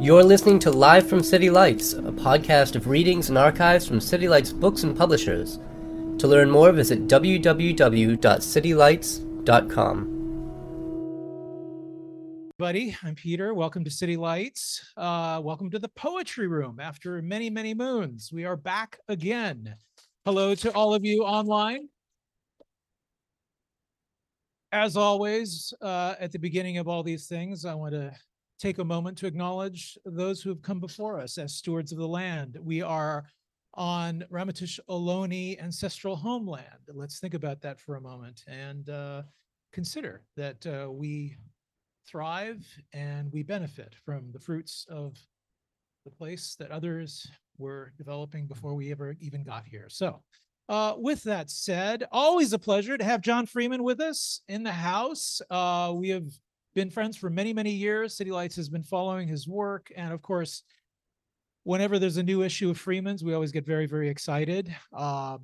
You're listening to Live from City Lights, a podcast of readings and archives from City Lights books and publishers. To learn more, visit www.citylights.com. Buddy, I'm Peter. Welcome to City Lights. Uh, welcome to the Poetry Room. After many, many moons, we are back again. Hello to all of you online. As always, uh, at the beginning of all these things, I want to take a moment to acknowledge those who have come before us as stewards of the land. We are on Ramaytush Ohlone ancestral homeland. Let's think about that for a moment and uh, consider that uh, we thrive and we benefit from the fruits of the place that others were developing before we ever even got here. So, uh, with that said, always a pleasure to have John Freeman with us in the house. Uh, we have been friends for many, many years. City Lights has been following his work. And of course, whenever there's a new issue of Freeman's, we always get very, very excited. Uh,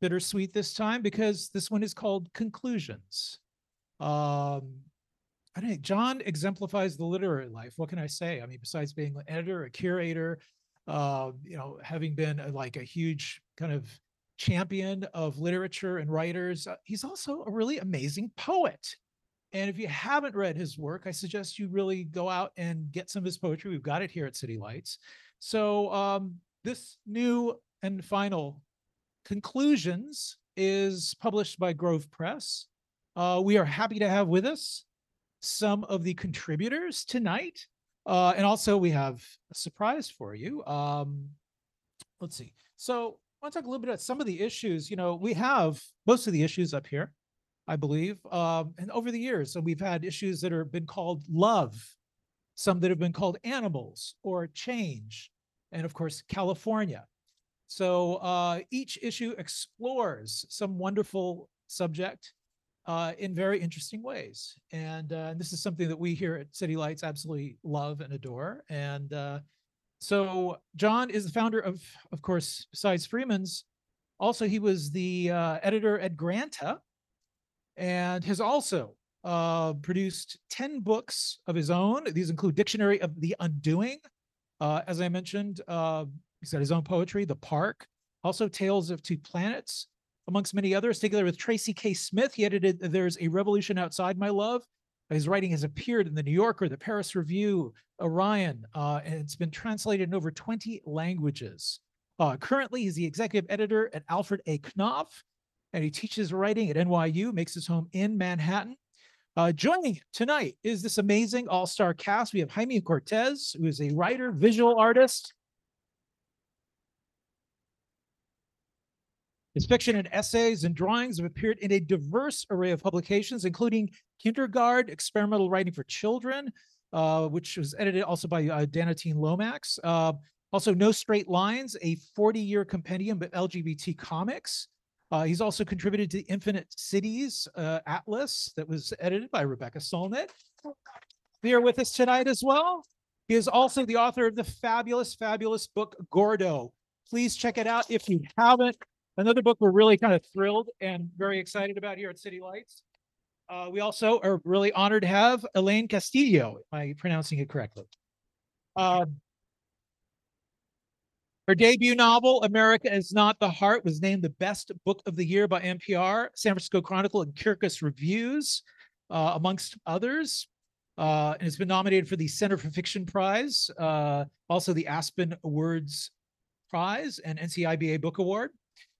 bittersweet this time because this one is called Conclusions. Um, I don't know, John exemplifies the literary life. What can I say? I mean, besides being an editor, a curator, uh, you know, having been a, like a huge kind of champion of literature and writers, uh, he's also a really amazing poet. And if you haven't read his work, I suggest you really go out and get some of his poetry. We've got it here at City Lights. So um, this new and final conclusions is published by Grove Press. Uh, we are happy to have with us some of the contributors tonight. Uh, and also we have a surprise for you. Um, let's see. So I want to talk a little bit about some of the issues. You know, we have most of the issues up here, I believe. Um, and over the years, so we've had issues that have been called love, some that have been called animals or change, and of course, California. So uh, each issue explores some wonderful subject uh, in very interesting ways. And uh, this is something that we here at City Lights absolutely love and adore. And uh, so John is the founder of, of course, besides Freeman's, also he was the uh, editor at Granta and has also uh, produced 10 books of his own. These include Dictionary of the Undoing, uh, as I mentioned, he's got his own poetry, The Park, also Tales of Two Planets, amongst many others, together with Tracy K. Smith. He edited There's a Revolution Outside My Love. His writing has appeared in the New Yorker, the Paris Review, Orion, uh, and it's been translated in over 20 languages. Uh, currently, he's the executive editor at Alfred A. Knopf, and he teaches writing at NYU, makes his home in Manhattan. Uh, joining tonight is this amazing all star cast. We have Jaime Cortez, who is a writer, visual artist, His fiction and essays and drawings have appeared in a diverse array of publications, including Kindergarde, Experimental Writing for Children, uh, which was edited also by uh, Dana Teen Lomax. Uh, also, No Straight Lines, a 40 year compendium of LGBT comics. Uh, he's also contributed to Infinite Cities uh, Atlas that was edited by Rebecca Solnit. They are with us tonight as well. He is also the author of the fabulous, fabulous book Gordo. Please check it out if you haven't. Another book we're really kind of thrilled and very excited about here at City Lights. Uh, we also are really honored to have Elaine Castillo. Am I pronouncing it correctly? Uh, her debut novel, America is Not the Heart, was named the best book of the year by NPR, San Francisco Chronicle, and Kirkus Reviews, uh, amongst others. Uh, and it's been nominated for the Center for Fiction Prize, uh, also the Aspen Words Prize and NCIBA Book Award.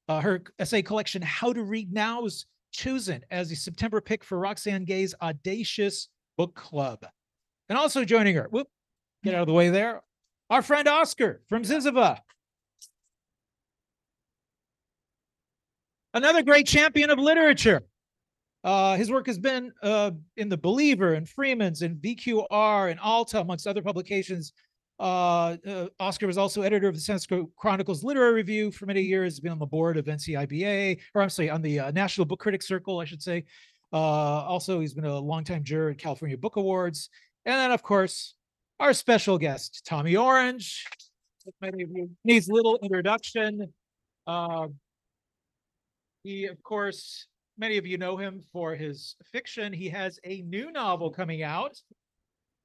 Uh, her essay collection, How to Read Now, was chosen as the September pick for Roxane Gay's Audacious Book Club. And also joining her, whoop, get out of the way there, our friend Oscar from ZYZZYVA. Another great champion of literature. Uh, his work has been uh, in The Believer and Freeman's and VQR and Alta, amongst other publications, uh, uh, Oscar was also editor of the San Francisco Chronicles Literary Review for many years. Been on the board of NCIBA, or I'm sorry, on the uh, National Book Critics Circle, I should say. Uh, also, he's been a longtime juror at California Book Awards, and then, of course, our special guest, Tommy Orange. Many of you needs little introduction. Uh, he, of course, many of you know him for his fiction. He has a new novel coming out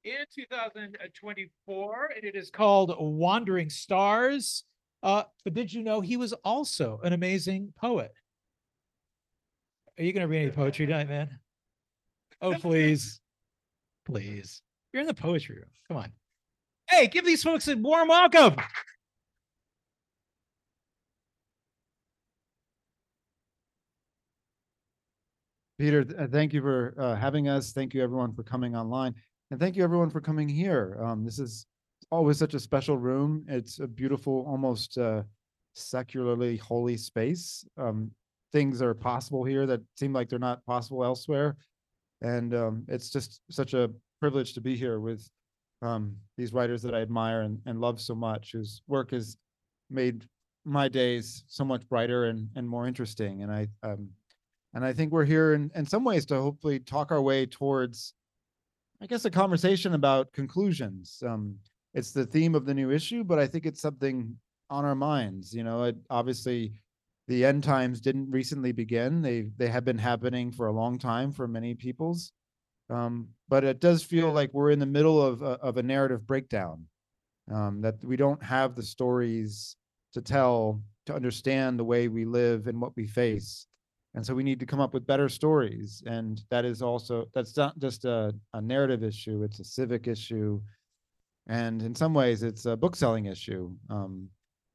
in 2024, and it is called Wandering Stars. Uh, but did you know he was also an amazing poet? Are you going to read any poetry tonight, man? Oh, please. Please. You're in the poetry room. Come on. Hey, give these folks a warm welcome. Peter, uh, thank you for uh, having us. Thank you everyone for coming online. And thank you everyone for coming here. Um, this is always such a special room. It's a beautiful, almost uh, secularly holy space. Um, things are possible here that seem like they're not possible elsewhere. And um, it's just such a privilege to be here with um, these writers that I admire and, and love so much, whose work has made my days so much brighter and, and more interesting. And I, um, and I think we're here in, in some ways to hopefully talk our way towards, I guess, a conversation about conclusions. Um, it's the theme of the new issue, but I think it's something on our minds. You know, it obviously the end times didn't recently begin. They they have been happening for a long time for many peoples. Um, but it does feel like we're in the middle of a, of a narrative breakdown. Um, that we don't have the stories to tell to understand the way we live and what we face and so we need to come up with better stories and that is also that's not just a, a narrative issue it's a civic issue. And in some ways it's a book selling issue um,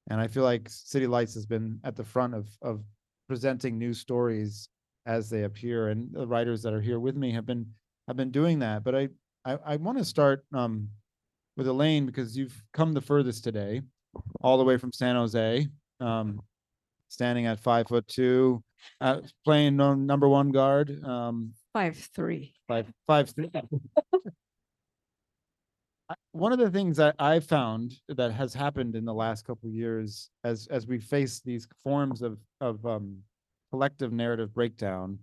and i feel like city lights has been at the front of of presenting new stories as they appear and the writers that are here with me have been have been doing that. But i i, I want to start um, with elaine because you've come the furthest today all the way from san jose um, standing at five foot two uh, playing num- number one guard, um, Five, three. five, five, three. I- One of the things that I found that has happened in the last couple of years as, as we face these forms of, of, um, collective narrative breakdown,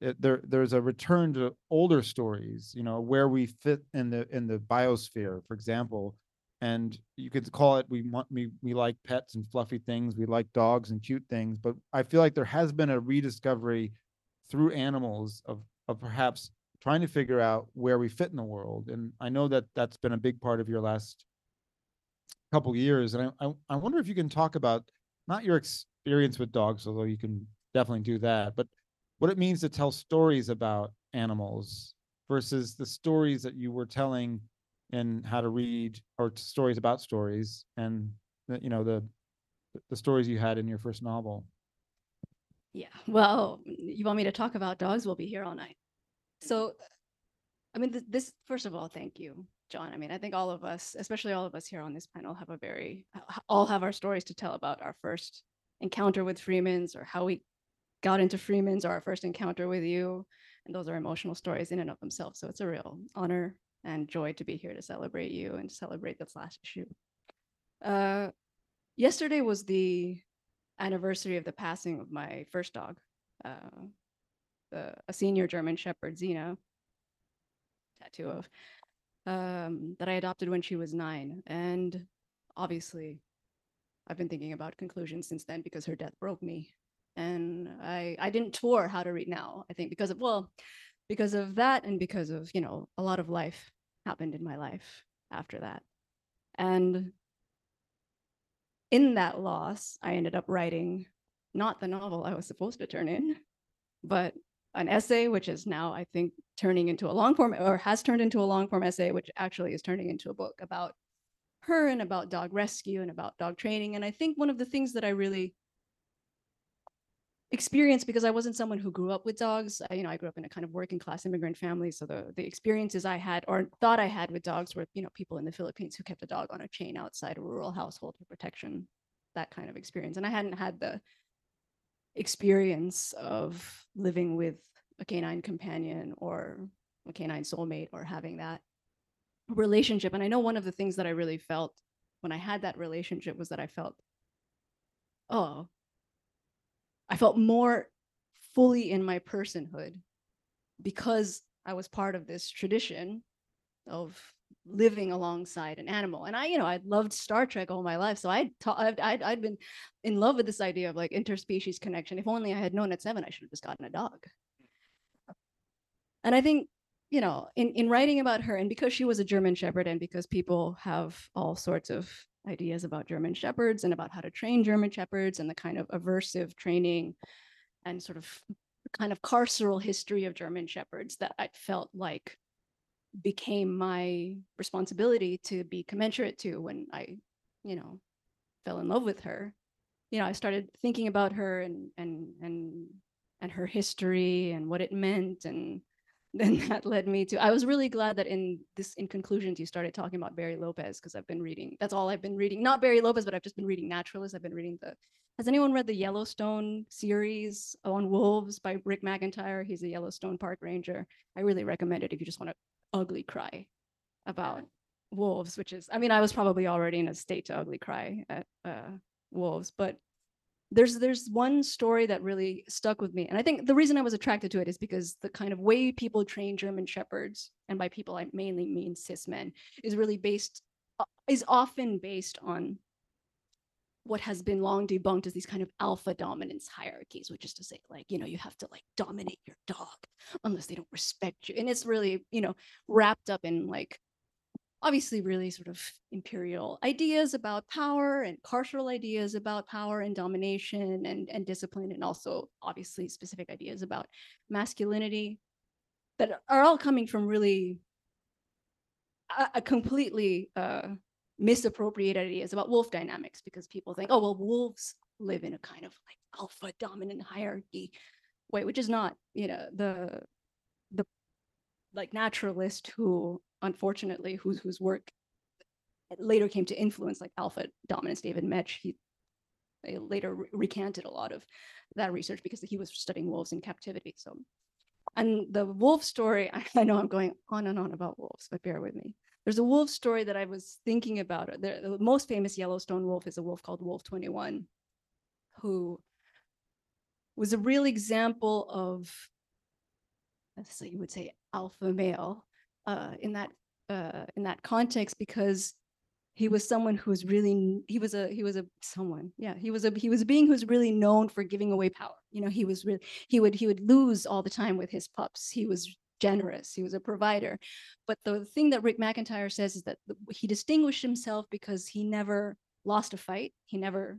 it, there, there's a return to older stories, you know, where we fit in the, in the biosphere, for example. And you could call it, we want, we, we like pets and fluffy things, we like dogs and cute things, but I feel like there has been a rediscovery through animals of, of perhaps trying to figure out where we fit in the world. And I know that that's been a big part of your last couple years. And I, I, I wonder if you can talk about not your experience with dogs, although you can definitely do that, but what it means to tell stories about animals versus the stories that you were telling in how to read or stories about stories and the, you know the the stories you had in your first novel Yeah, well, you want me to talk about dogs? We'll be here all night. So, I mean, th- this, first of all, thank you, John. I mean, I think all of us, especially all of us here on this panel, have a very, all have our stories to tell about our first encounter with Freeman's or how we got into Freeman's or our first encounter with you. And those are emotional stories in and of themselves. So it's a real honor and joy to be here to celebrate you and celebrate this last issue. Uh, yesterday was the anniversary of the passing of my first dog, uh, the, a senior German Shepherd, Xena, tattoo of, um, that I adopted when she was nine. And obviously, I've been thinking about conclusions since then because her death broke me. And I, I didn't tour How to Read Now, I think, because of, well, because of that and because of, you know, a lot of life happened in my life after that. And in that loss, I ended up writing not the novel I was supposed to turn in, but an essay, which is now, I think, turning into a long form or has turned into a long form essay, which actually is turning into a book about her and about dog rescue and about dog training. And I think one of the things that I really experienced because I wasn't someone who grew up with dogs. I, you know, I grew up in a kind of working class immigrant family. So the, the experiences I had or thought I had with dogs were, you know, people in the Philippines who kept a dog on a chain outside a rural household for protection, that kind of experience. And I hadn't had the experience of living with a canine companion or a canine soulmate or having that relationship. And I know one of the things that I really felt when I had that relationship was that I felt, oh, I felt more fully in my personhood because I was part of this tradition of living alongside an animal. And I, you know, I'd loved Star Trek all my life. So I'd, ta- I'd, I'd, I'd been in love with this idea of like interspecies connection. If only I had known at seven, I should have just gotten a dog. And I think, you know, in, in writing about her, and because she was a German Shepherd, and because people have all sorts of ideas about German Shepherds and about how to train German Shepherds and the kind of aversive training and sort of kind of carceral history of German Shepherds that I felt like became my responsibility to be commensurate to when I, you know, fell in love with her. You know, I started thinking about her and and and and her history and what it meant and then that led me to i was really glad that in this in conclusions you started talking about barry lopez because i've been reading that's all i've been reading. Not barry lopez but i've just been reading naturalists i've been reading the has anyone read the yellowstone series on wolves by rick mcintyre? He's a yellowstone park ranger. I really recommend it if you just want to ugly cry about wolves which is i mean i was probably already in a state to ugly cry at uh, wolves but there's there's one story that really stuck with me and i think the reason i was attracted to it is because the kind of way people train german shepherds and by people i mainly mean cis men is really based uh, is often based on what has been long debunked as these kind of alpha dominance hierarchies which is to say like you know you have to like dominate your dog unless they don't respect you and it's really you know wrapped up in like obviously really sort of imperial ideas about power and carceral ideas about power and domination and, and discipline and also obviously specific ideas about masculinity that are all coming from really a, a completely uh, misappropriated ideas about wolf dynamics because people think oh well wolves live in a kind of like alpha dominant hierarchy way which is not you know the like naturalist who unfortunately whose whose work later came to influence like alpha dominance david Mech he later re- recanted a lot of that research because he was studying wolves in captivity so. And the wolf story I, I know i'm going on and on about wolves but bear with me. There's a wolf story that i was thinking about. The, the most famous yellowstone wolf is a wolf called wolf 21 who was a real example of so you would say alpha male uh, in that uh, in that context because he was someone who was really he was a he was a someone yeah he was a he was a being who's really known for giving away power. You know he was really he would he would lose all the time with his pups. He was generous. He was a provider. But the thing that rick mcintyre says is that he distinguished himself because he never lost a fight. He never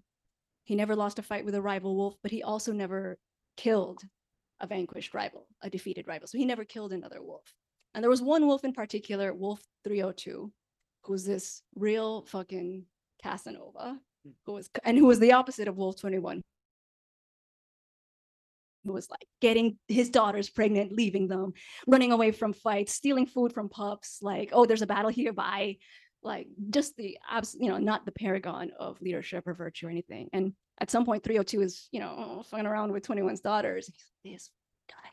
he never lost a fight with a rival wolf but he also never killed a vanquished rival a defeated rival so he never killed another wolf and there was one wolf in particular, Wolf 302, who was this real fucking Casanova, hmm. who was and who was the opposite of Wolf 21. Who was like getting his daughters pregnant, leaving them, running away from fights, stealing food from pups, like, oh, there's a battle here, bye. Like just the abs, you know, not the paragon of leadership or virtue or anything. And at some point, 302 is, you know, oh, fucking around with 21's daughters. He's like, this guy.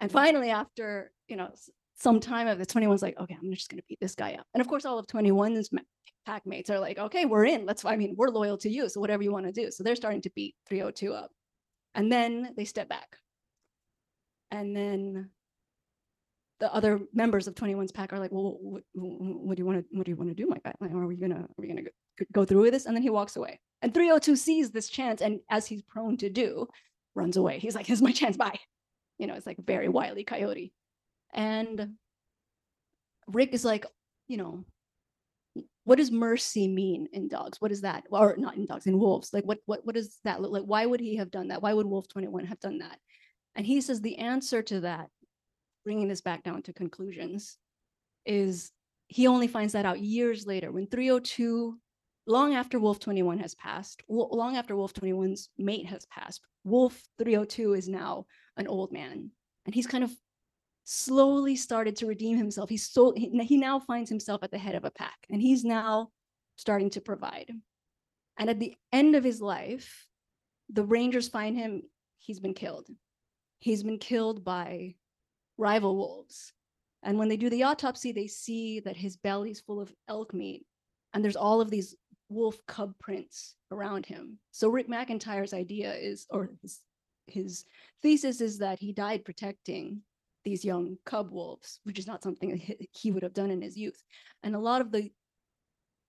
And finally, after you know s- some time of the 21's like, okay, I'm just gonna beat this guy up. And of course, all of 21's ma- pack mates are like, okay, we're in. Let's. I mean, we're loyal to you, so whatever you want to do. So they're starting to beat 302 up, and then they step back, and then the other members of 21's pack are like, well, what, what do you want to what do you want to do, my guy? Like, are we gonna are we gonna go, through with this? And then he walks away. And 302 sees this chance, and as he's prone to do, runs away. He's like, here's my chance, bye. You know, it's like very wily coyote. And Rick is like, you know, what does mercy mean in dogs? What is that? Or not in dogs, in wolves. Like what what what does that look like? Why would he have done that? Why would Wolf 21 have done that? And he says the answer to that, bringing this back down to conclusions, is he only finds that out years later when 302 long after wolf 21 has passed long after wolf 21's mate has passed wolf 302 is now an old man. And he's kind of slowly started to redeem himself. He's so he, he now finds himself at the head of a pack and he's now starting to provide. And at the end of his life the rangers find him. He's been killed. He's been killed by rival wolves. And when they do the autopsy, they see that his belly's full of elk meat, and there's all of these wolf cub prints around him. So Rick McIntyre's idea is, or hmm. his, his thesis is that he died protecting these young cub wolves, which is not something that he- he would have done in his youth. And a lot of the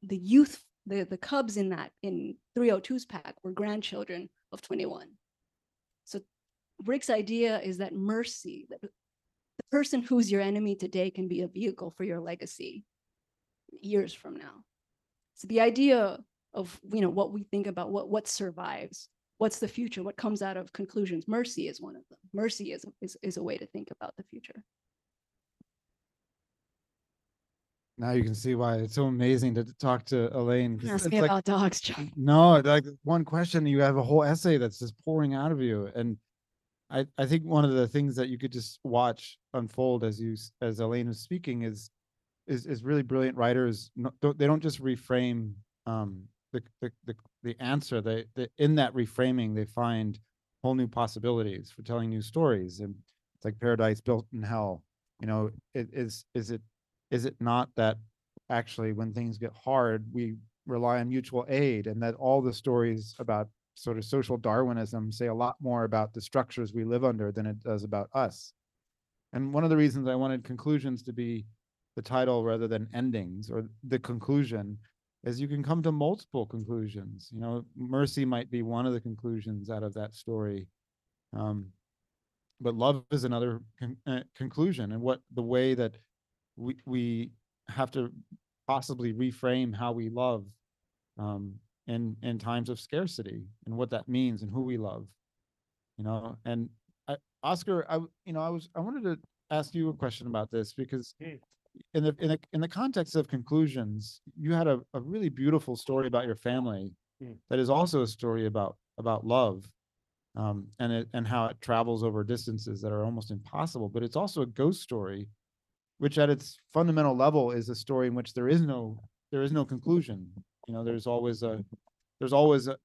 the youth, the the cubs in that in 302's pack were grandchildren of 21. So Rick's idea is that mercy, that the person who's your enemy today can be a vehicle for your legacy years from now. So the idea of you know what we think about what what survives, what's the future, what comes out of conclusions. Mercy is one of them. Mercy is is, is a way to think about the future. Now you can see why it's so amazing to talk to Elaine. Ask it's me like- about dogs, John. No, like one question, you have a whole essay that's just pouring out of you. And I, I think one of the things that you could just watch unfold as you, as Elaine was speaking is, is, is really brilliant writers. They don't just reframe, um, the, the, the, the answer. They, they, in that reframing, they find whole new possibilities for telling new stories. And it's like paradise built in hell. You know, it is, is it, is it not that actually when things get hard, we rely on mutual aid and that all the stories about sort of social Darwinism say a lot more about the structures we live under than it does about us. And one of the reasons I wanted conclusions to be the title rather than endings or the conclusion is you can come to multiple conclusions. You know, mercy might be one of the conclusions out of that story. Um, but love is another con- uh, conclusion and what the way that we, we have to possibly reframe how we love um, in in times of scarcity and what that means and who we love. You know, and I, Oscar, i you know I was I wanted to ask you a question about this because in the in the in the context of conclusions, you had a, a really beautiful story about your family Mm. that is also a story about about love. Um, and it and how it travels over distances that are almost impossible, but it's also a ghost story which at its fundamental level is a story in which there is no there is no conclusion you know there's always a there's always a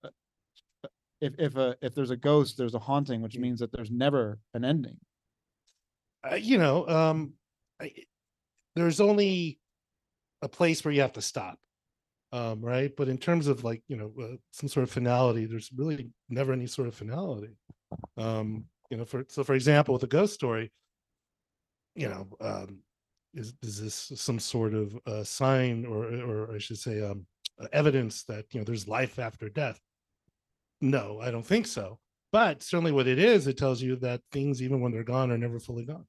if if a if there's a ghost there's a haunting which means that there's never an ending uh, you know, um, I, there's only a place where you have to stop, um, right? But in terms of like, you know, uh, some sort of finality, there's really never any sort of finality. Um, you know, for so for example, with the ghost story, you know, um, is is this some sort of uh, sign or or I should say, um, evidence that you know there's life after death? No, I don't think so. But certainly, what it is, it tells you that things, even when they're gone, are never fully gone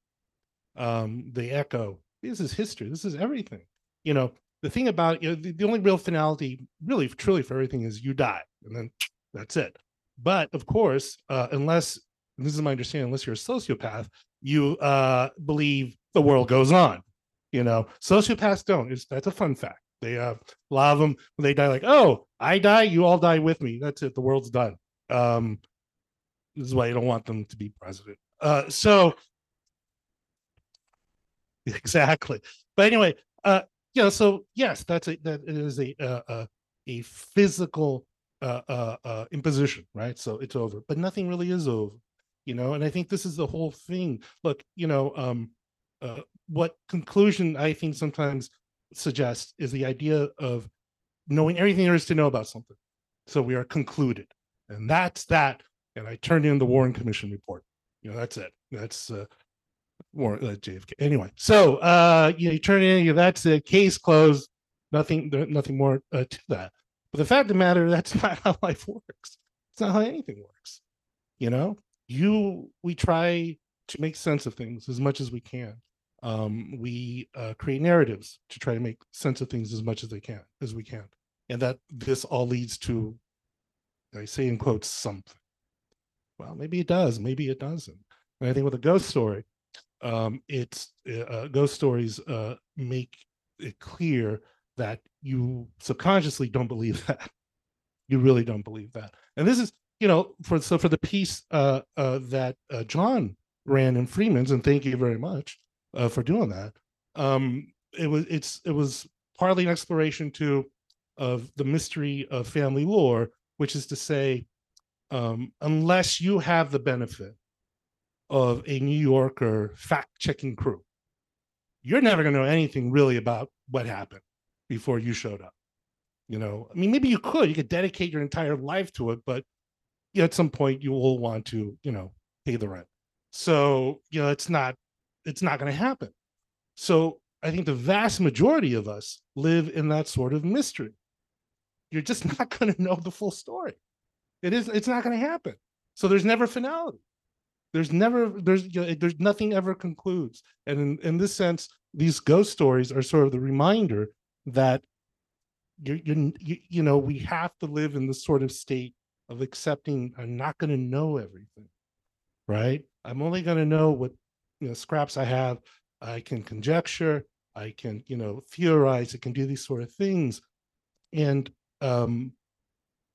um they echo this is history this is everything. You know the thing about you know the, the only real finality really truly for everything is you die and then that's it. But of course uh unless this is my understanding unless you're a sociopath you uh believe the world goes on you know? Sociopaths don't it's that's a fun fact. They uh a lot of them when they die like oh i die you all die with me that's it the world's done. Um this is why you don't want them to be president. Uh so exactly. But anyway uh you know so yes that's a that is a uh, uh, a physical uh, uh uh imposition right? So it's over. But nothing really is over you know? And i think this is the whole thing. Look you know um uh what conclusion i think sometimes suggests is the idea of knowing everything there is to know about something. So we are concluded. And that's that. And i turned in the warren commission report. You know that's it. That's uh Warren, uh, JFK. Anyway, so uh, you, know, you turn in, that's a case closed. Nothing, nothing more uh, to that. But the fact of the matter, that's not how life works. It's not how anything works. You know, you we try to make sense of things as much as we can. Um, we uh, create narratives to try to make sense of things as much as they can, as we can, and that this all leads to, I say in quotes, something. Well, maybe it does, maybe it doesn't. And I think with a ghost story, um, it's uh, uh, ghost stories uh, make it clear that you subconsciously don't believe that. You really don't believe that. And this is, you know, for so for the piece uh, uh, that uh, John ran in Freeman's, and thank you very much uh, for doing that. Um, it was it's it was partly an exploration too of the mystery of family lore, which is to say, um, unless you have the benefit of a New Yorker fact checking crew. You're never going to know anything really about what happened before you showed up. You know, I mean, maybe you could, you could dedicate your entire life to it, but you know, at some point you will want to, you know, pay the rent. So, you know, it's not, it's not going to happen. So I think the vast majority of us live in that sort of mystery. You're just not going to know the full story. It is. It's not going to happen. So there's never finality. There's never. There's. You know, there's nothing ever concludes. And in, in this sense, these ghost stories are sort of the reminder that you're you, you know we have to live in this sort of state of accepting I'm not going to know everything, right? I'm only going to know what you know scraps I have. I can conjecture. I can you know theorize. I can do these sort of things, and um,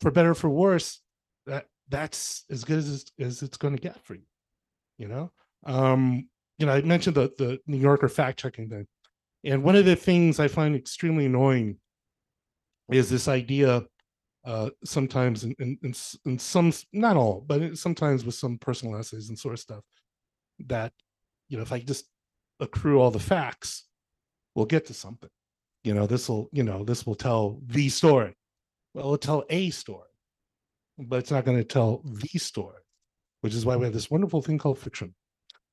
for better or for worse, that that's as good as it's, as it's going to get for you. You know, um, you know I mentioned the the New Yorker fact checking thing, and one of the things I find extremely annoying is this idea uh, sometimes in, in, in, in some, not all, but sometimes with some personal essays and sort of stuff that, you know, if I just accrue all the facts, we'll get to something. You know, this will, you know, this will tell the story. Well, it'll tell a story, but it's not going to tell the story, which is why we have this wonderful thing called fiction.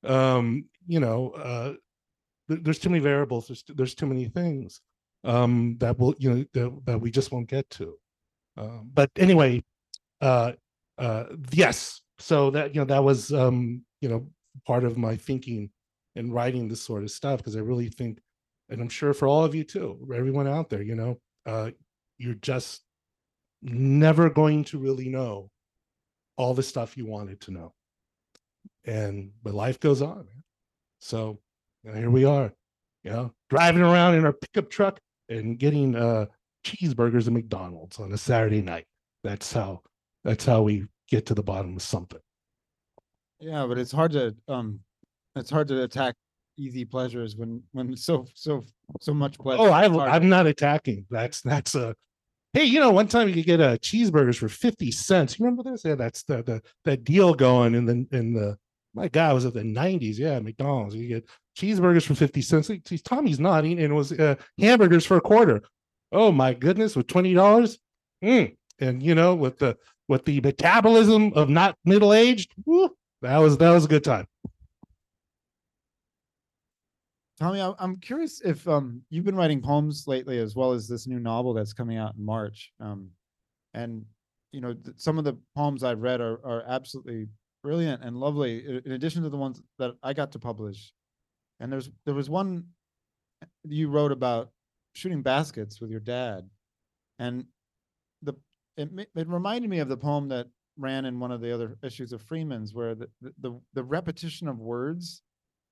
Um, you know, uh, there- there's too many variables. There's, there's too many things um, that will, you know, that, that we just won't get to. Um, but anyway, uh, uh, yes. So that you know that was um, you know part of my thinking and writing this sort of stuff because I really think, and I'm sure for all of you too, everyone out there, you know, uh, you're just never going to really know all the stuff you wanted to know, and but life goes on, man. So you know, here we are, you know, driving around in our pickup truck and getting uh cheeseburgers at McDonald's on a Saturday night. That's how that's how we get to the bottom of something. Yeah, but it's hard to um, it's hard to attack easy pleasures when when so so so much pleasure. Oh, I, I'm not attacking. That's that's a. Hey, you know, one time you could get a cheeseburgers for fifty cents. You remember this? Yeah, that's the the that deal going in the in the. My God, was it the '90s? Yeah, McDonald's. You get cheeseburgers for fifty cents. See, see, Tommy's nodding, and it was uh, hamburgers for a quarter. Oh my goodness, with twenty dollars, mm. and you know, with the with the metabolism of not middle aged, that was that was a good time. Tommy, I- I'm curious if um you've been writing poems lately as well as this new novel that's coming out in March. Um, and you know th- some of the poems I've read are are absolutely brilliant and lovely. In addition to the ones that I got to publish, and there's there was one you wrote about shooting baskets with your dad, and the it it reminded me of the poem that ran in one of the other issues of Freeman's, where the the the, the repetition of words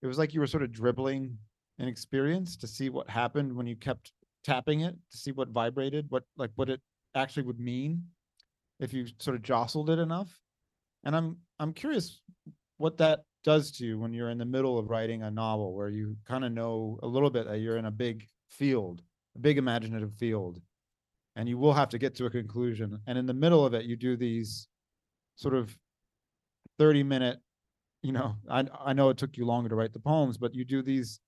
it was like you were sort of dribbling an experience to see what happened when you kept tapping it to see what vibrated what like what it actually would mean if you sort of jostled it enough. And i'm i'm curious what that does to you when you're in the middle of writing a novel where you kind of know a little bit that you're in a big field a big imaginative field and you will have to get to a conclusion. And in the middle of it you do these sort of 30 minute you know, I I know it took you longer to write the poems, but you do these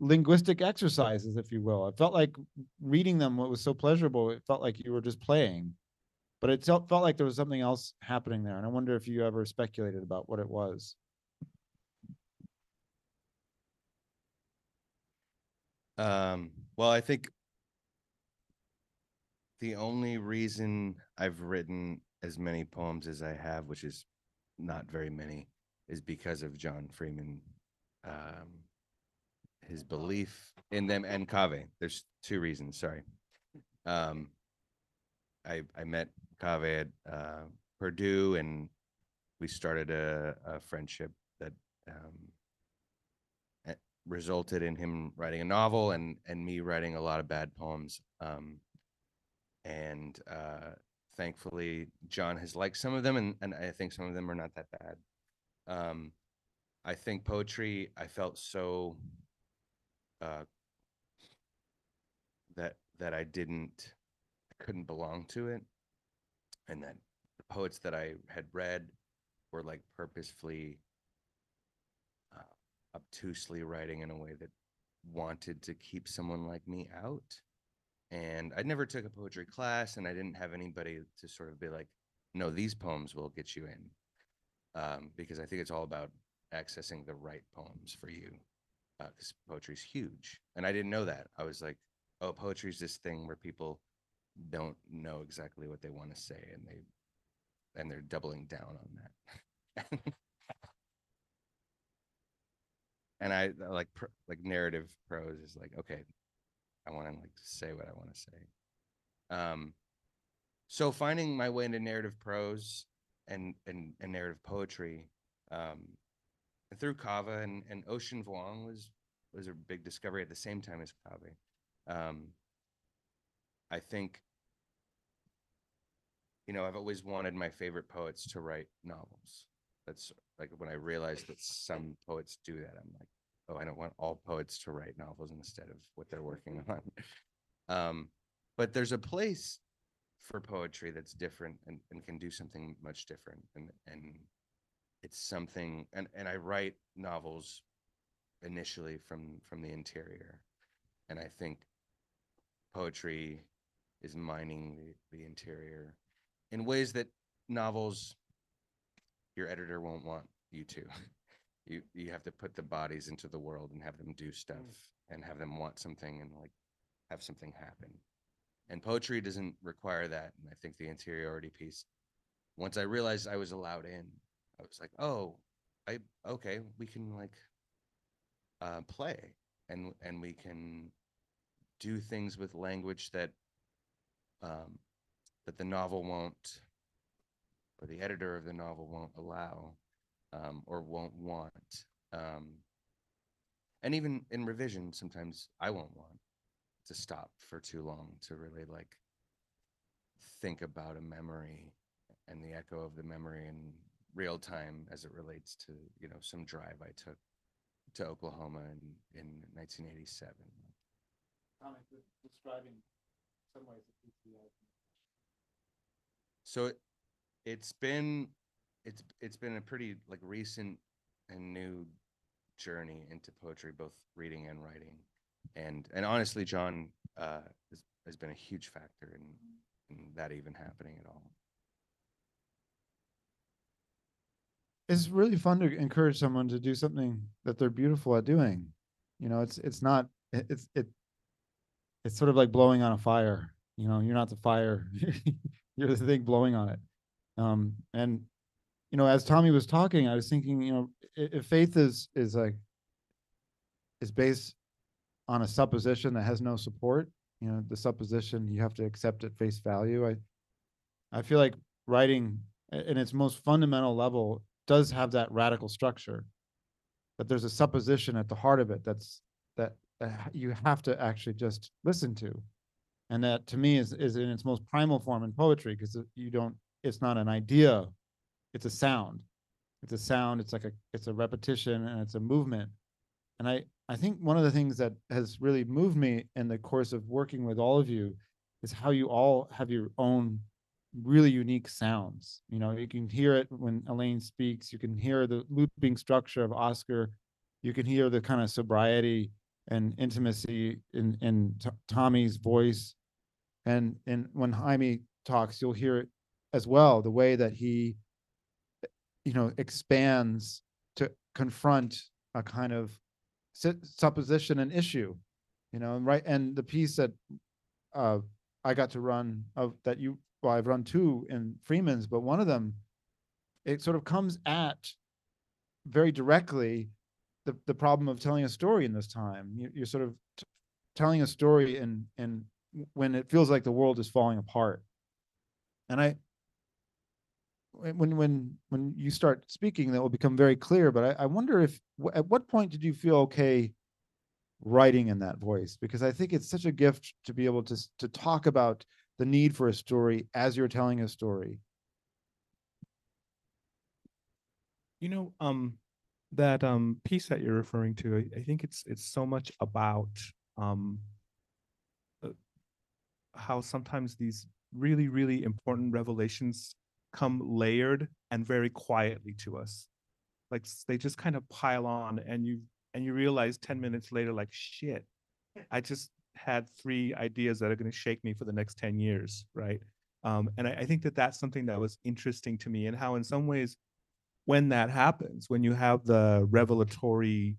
linguistic exercises, if you will. It felt like reading them what was so pleasurable. It felt like you were just playing, but it felt felt like there was something else happening there. And I wonder if you ever speculated about what it was. Um, well, I think the only reason I've written as many poems as I have, which is not very many, is because of John Freeman. Um, his belief in them and Kaveh. There's two reasons. Sorry. Um, I I met Kaveh at uh, Purdue, and we started a, a friendship that um, eh, resulted in him writing a novel and and me writing a lot of bad poems. Um, and uh, thankfully, John has liked some of them, and and I think some of them are not that bad. Um, I think poetry. I felt so uh, that that I didn't, I couldn't belong to it, and that the poets that I had read were like purposefully, uh, obtusely writing in a way that wanted to keep someone like me out. And I never took a poetry class, and I didn't have anybody to sort of be like, "No, these poems will get you in," um, because I think it's all about accessing the right poems for you because poetry's huge, and I didn't know that. I was like, oh, poetry's this thing where people don't know exactly what they want to say, and they and they're doubling down on that. and I I like like narrative prose is like okay, I want to like say what I want to say. Um, so finding my way into narrative prose and and, and narrative poetry, um, through Kaveh and, and Ocean Vuong was was a big discovery at the same time as Kaveh. Um, I think, you know, I've always wanted my favorite poets to write novels. That's like when I realized that some poets do that, I'm like, oh, I don't want all poets to write novels instead of what they're working on. Um, but there's a place for poetry that's different and, and can do something much different. And and it's something and, and I write novels initially from from the interior. And I think poetry is mining the, the interior in ways that novels your editor won't want you to. You you have to put the bodies into the world and have them do hmm. stuff and have them want something and like have something happen. And poetry doesn't require that. And I think the interiority piece, once I realized I was allowed in, I was like, oh, I okay, we can like uh play and and we can do things with language that um that the novel won't or the editor of the novel won't allow um or won't want. Um and even in revision, sometimes I won't want to stop for too long to really like think about a memory and the echo of the memory in real time as it relates to you know some drive I took to Oklahoma in in 1987. describing some ways So it, it's been it's it's been a pretty like recent and new journey into poetry, both reading and writing, and and honestly, John uh, has, has been a huge factor in in that even happening at all. It's really fun to encourage someone to do something that they're beautiful at doing. You know, it's it's not it's it it's sort of like blowing on a fire. You know, you're not the fire, you're the thing blowing on it. Um, and you know, as Tommy was talking, I was thinking, you know, if faith is is like is based on a supposition that has no support, you know, the supposition you have to accept at face value. I I feel like writing in its most fundamental level does have that radical structure. But there's a supposition at the heart of it that's that, that h- you have to actually just listen to. And that to me is is in its most primal form in poetry, because you don't, it's not an idea, it's a sound. It's a sound, it's like a, it's a repetition and it's a movement. And I, I think one of the things that has really moved me in the course of working with all of you is how you all have your own really unique sounds. You know, you can hear it when Elaine speaks, you can hear the looping structure of Oscar, you can hear the kind of sobriety and intimacy in in T- Tommy's voice. And and when Jaime talks, you'll hear it as well, the way that he you know expands to confront a kind of supposition and issue you know and right and the piece that uh i got to run of that you well i've run two in freeman's but one of them it sort of comes at very directly the the problem of telling a story in this time. You, you're sort of t- telling a story and and when it feels like the world is falling apart. And i when when when you start speaking that will become very clear but i, I wonder if at what point did you feel okay writing in that voice? Because i think it's such a gift to be able to to talk about the need for a story as you're telling a story You know, um, that um piece that you're referring to, I, I think it's it's so much about um uh, how sometimes these really really important revelations come layered and very quietly to us. Like they just kind of pile on, and you and you realize ten minutes later, like shit, I just had three ideas that are going to shake me for the next ten years, right? Um, and I, I think that that's something that was interesting to me, and how in some ways when that happens, when you have the revelatory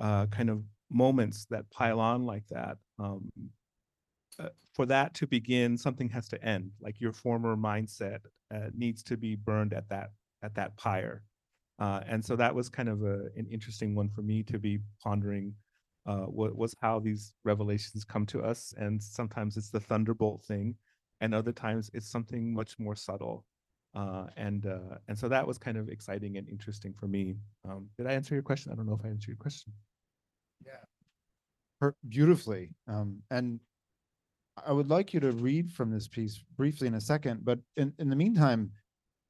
uh, kind of moments that pile on like that, um, uh, for that to begin, something has to end. Like your former mindset uh, needs to be burned at that at that pyre. Uh, and so that was kind of a, an interesting one for me to be pondering. Uh, what was how these revelations come to us, and sometimes it's the thunderbolt thing, and other times it's something much more subtle. Uh, and uh, and so that was kind of exciting and interesting for me. Um, did I answer your question? I don't know if I answered your question. per- beautifully. Um, and I would like you to read from this piece briefly in a second, but in, in the meantime,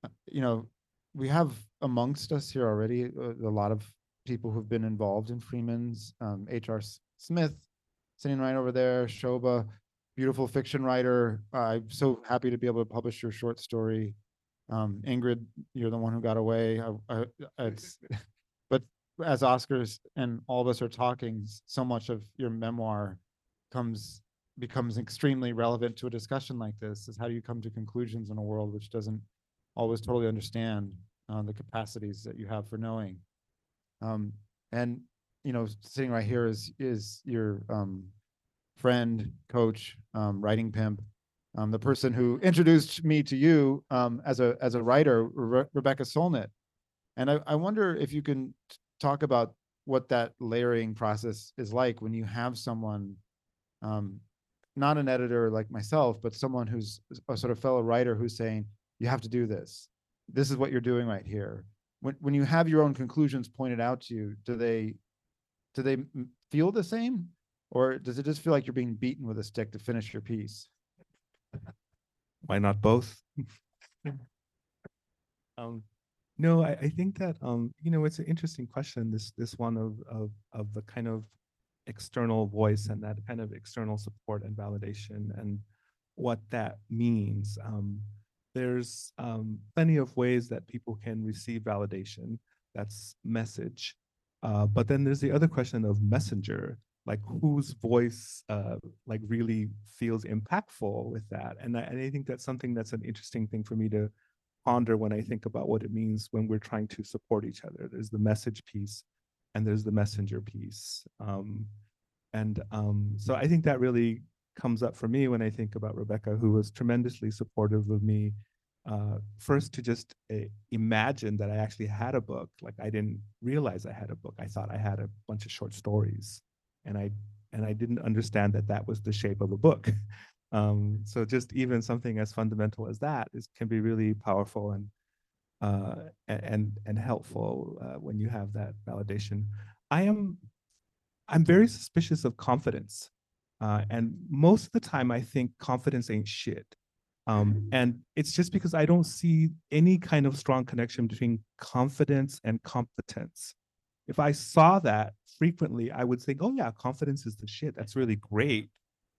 uh, you know, we have amongst us here already uh, a lot of people who've been involved in Freeman's, um, H.R. Smith, sitting right over there, Shoba, beautiful fiction writer. I'm so happy to be able to publish your short story. Um, Ingrid, you're the one who got away. I, I, it's, but as Oscars and all of us are talking, so much of your memoir comes becomes extremely relevant to a discussion like this. Is how do you come to conclusions in a world which doesn't always totally understand uh, the capacities that you have for knowing. Um, and you know, sitting right here is is your um, friend, coach, um, writing pimp, um, the person who introduced me to you um, as a as a writer, Re- Rebecca Solnit. And I, I wonder if you can talk about what that layering process is like when you have someone, um, not an editor like myself, but someone who's a sort of fellow writer who's saying, you have to do this. This is what you're doing right here. When, when you have your own conclusions pointed out to you, do they, do they feel the same? Or does it just feel like you're being beaten with a stick to finish your piece? why not both? um, no, I, I think that um, you know, it's an interesting question. This this one of of of the kind of external voice and that kind of external support and validation and what that means. Um, there's um, plenty of ways that people can receive validation. That's message. Uh, but then there's the other question of messenger, like whose voice uh, like really feels impactful with that. And I, and I think that's something that's an interesting thing for me to ponder when I think about what it means when we're trying to support each other. There's the message piece and there's the messenger piece. Um, and um, so I think that really comes up for me when I think about Rebecca, who was tremendously supportive of me. Uh, first, to just uh, imagine that I actually had a book. Like I didn't realize I had a book. I thought I had a bunch of short stories, and I and I didn't understand that that was the shape of a book. Um, so just even something as fundamental as that is can be really powerful and uh, and and helpful uh, when you have that validation. I am I'm very suspicious of confidence, uh, and most of the time I think confidence ain't shit. Um, and it's just because I don't see any kind of strong connection between confidence and competence. If I saw that frequently, I would think, oh yeah, confidence is the shit. That's really great.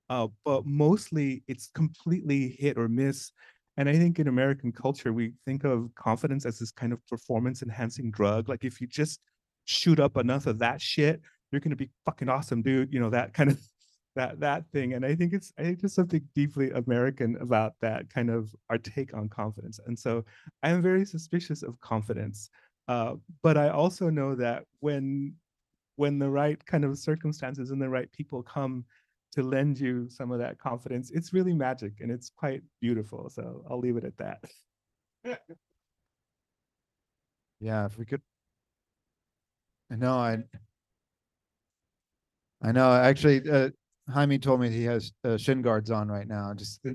Uh, but mostly it's completely hit or miss. And I think in American culture, we think of confidence as this kind of performance enhancing drug. Like if you just shoot up enough of that shit, you're gonna be fucking awesome, dude. You know, that kind of that that thing. And I think it's I think there's something deeply American about that kind of our take on confidence. And so I am very suspicious of confidence. Uh, but I also know that when when the right kind of circumstances and the right people come to lend you some of that confidence, it's really magic and it's quite beautiful. So I'll leave it at that. Yeah, if we could. I know, I. I know, actually, uh, Jaime told me he has uh, shin guards on right now, just.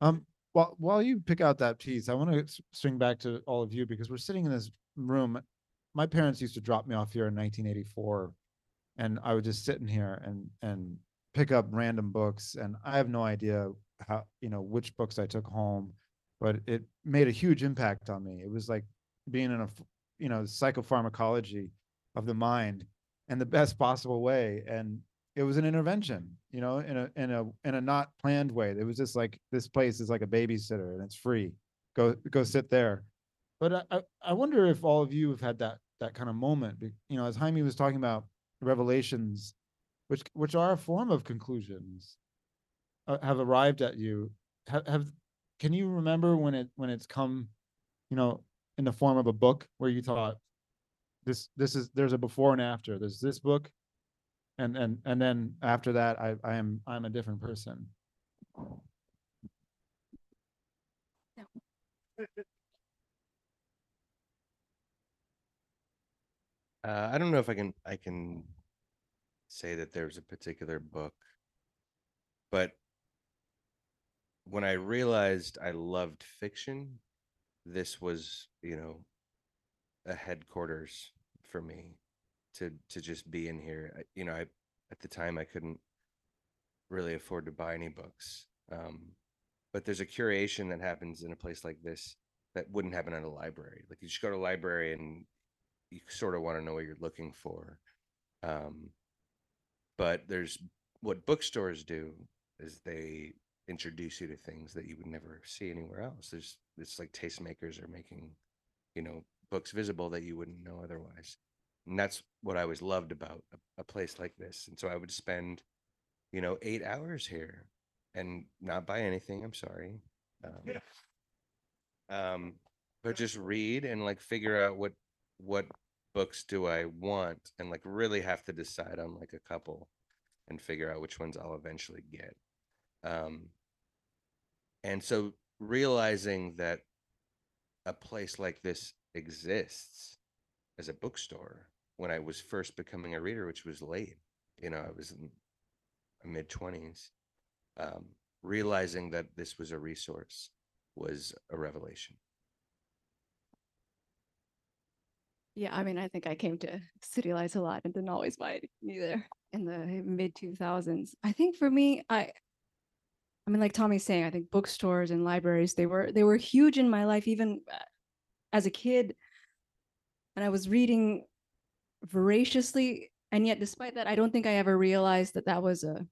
Um, while, while you pick out that piece, I want to swing back to all of you because we're sitting in this room. My parents used to drop me off here in nineteen eighty-four. And I would just sit in here and, and pick up random books and I have no idea how, you know, which books I took home. But it made a huge impact on me. It was like being in a you know, psychopharmacology of the mind in the best possible way. And it was an intervention, you know, in a, in a, in a not planned way. It was just like, this place is like a babysitter and it's free. Go, go sit there. But I, I, wonder if all of you have had that, that kind of moment, you know, as Jaime was talking about revelations, which, which are a form of conclusions, uh, have arrived at you. Have, have, can you remember when it, when it's come, you know, in the form of a book where you thought, this, this is, there's a before and after. There's this book. And, and, and then after that, I, I am, I'm a different person. Uh, I don't know if I can I can say that there's a particular book, but when I realized I loved fiction, this was, you know, a headquarters for me to to just be in here. You know, I at the time I couldn't really afford to buy any books. Um, but there's a curation that happens in a place like this that wouldn't happen at a library. Like you just go to a library and you sort of want to know what you're looking for. Um, but there's what bookstores do is they introduce you to things that you would never see anywhere else. There's it's like tastemakers are making, you know, books visible that you wouldn't know otherwise. And that's what I always loved about a, a place like this. And so I would spend, you know, eight hours here and not buy anything. I'm sorry. Um, um, but just read and like figure out what what books do I want and like really have to decide on like a couple and figure out which ones I'll eventually get. Um, and so realizing that a place like this exists as a bookstore when I was first becoming a reader, which was late, you know, I was in mid 20s, um, realizing that this was a resource was a revelation. Yeah, I mean, I think I came to City Lights a lot and didn't always buy it either in the mid two thousands. I think for me, I, I mean, like Tommy's saying, I think bookstores and libraries they were they were huge in my life even uh, as a kid. And I was reading voraciously, and yet despite that, I don't think I ever realized that that was a.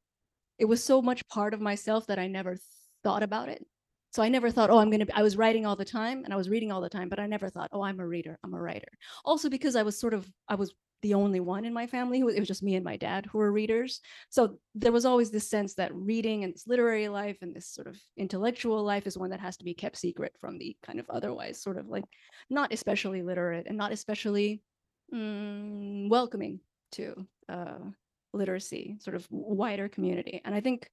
It was so much part of myself that I never thought about it. So I never thought, oh, I'm going to, I was writing all the time and I was reading all the time, but I never thought, oh, I'm a reader, I'm a writer. Also because I was sort of, I was the only one in my family who, it was just me and my dad who were readers. So there was always this sense that reading and this literary life and this sort of intellectual life is one that has to be kept secret from the kind of otherwise sort of like not especially literate and not especially mm, welcoming to uh, literacy, sort of wider community. And I think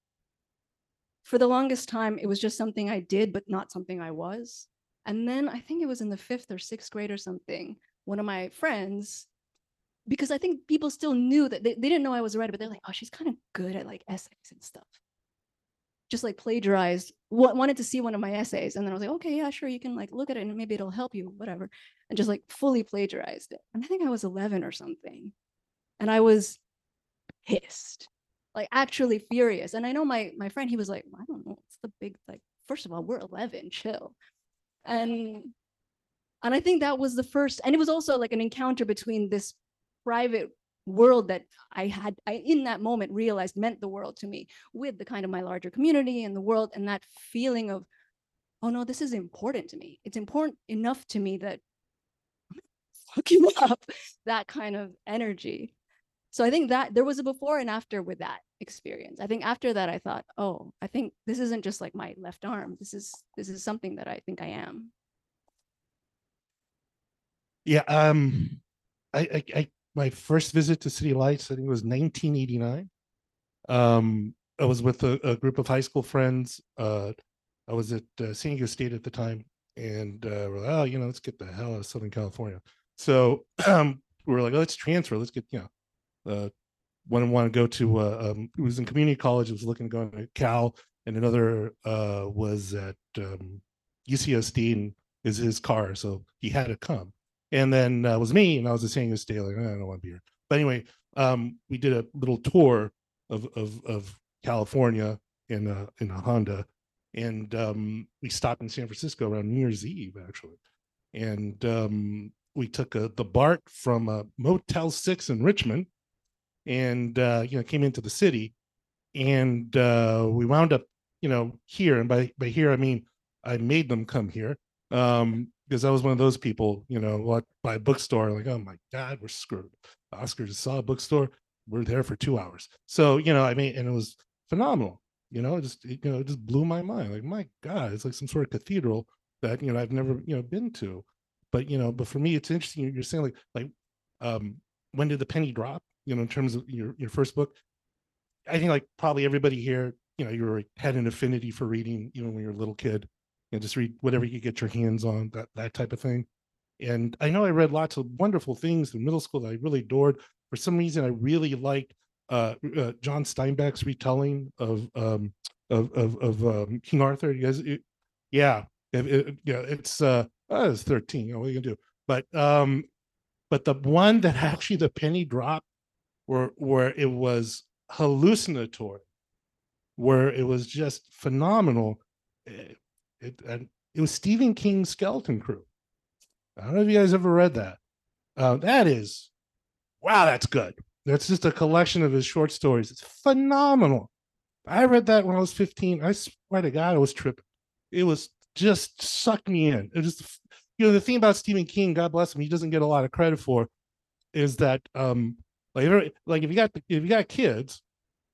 for the longest time, it was just something I did, but not something I was. And then I think it was in the fifth or sixth grade or something, one of my friends, because I think people still knew that they, they didn't know I was a writer, but they're like, oh, she's kind of good at like essays and stuff. Just like plagiarized, wa- wanted to see one of my essays. And then I was like, okay, yeah, sure, you can like look at it and maybe it'll help you, whatever. And just like fully plagiarized it. And I think I was 11 or something. And I was pissed like actually furious. And I know my my friend, he was like, I don't know, it's the big like. First of all, we're 11, chill. And and I think that was the first, and it was also like an encounter between this private world that I had I in that moment realized meant the world to me with the kind of my larger community and the world and that feeling of, oh no, this is important to me. It's important enough to me that I'm fuck you up. That kind of energy. So I think that there was a before and after with that experience. I think after that I thought, oh, I think this isn't just like my left arm. This is this is something that I think I am. Yeah, um, I, I, I, my first visit to City Lights, I think it was nineteen eighty-nine. Um, I was with a, a group of high school friends. Uh, I was at uh, San Diego State at the time, and uh, we're like, oh, you know, let's get the hell out of Southern California. So um, we were like, oh, let's transfer. Let's get, you know, uh, one want to go to. Uh, um, it was in community college. was looking to go to Cal, and another uh, was at um, UCSD, and is his car, so he had to come and then uh, was me, and I was the same as Like, I don't want to be here. But anyway, um, we did a little tour of of, of California in a in a Honda, and um, we stopped in San Francisco around New Year's Eve actually, and um, we took a, the BART from a Motel Six in Richmond, and uh, you know came into the city, and uh, we wound up you know here, and by by here I mean I made them come here. Um, because I was one of those people, you know, what by a bookstore, like, oh my God, we're screwed. Oscar just saw a bookstore. We're there for two hours. So, you know, I mean, and it was phenomenal. You know, it just you know, it just blew my mind. Like, my God, it's like some sort of cathedral that, you know, I've never, you know, been to. But you know, but for me, it's interesting. You're saying like, like um, when did the penny drop? You know, in terms of your your first book, I think like probably everybody here, you know, you were had an affinity for reading, you know, when you were a little kid, know, just read whatever you could get your hands on, that that type of thing. And I know I read lots of wonderful things in middle school that I really adored. For some reason, I really liked uh, uh John Steinbeck's retelling of um of of, of um, King Arthur. You guys, it, yeah, it, it, yeah, it's uh, I was thirteen. You know what are you gonna do? But um, but the one that actually the penny dropped, where where it was hallucinatory, where it was just phenomenal. It, and it was Stephen King's Skeleton Crew. I don't know if you guys ever read that. Uh, that is, wow, that's good. That's just a collection of his short stories. It's phenomenal. I read that when I was 15. I swear to God, I was tripping. It was just sucked me in. It just, you know, the thing about Stephen King, God bless him, he doesn't get a lot of credit for, is that um, like, like if you got if you got kids,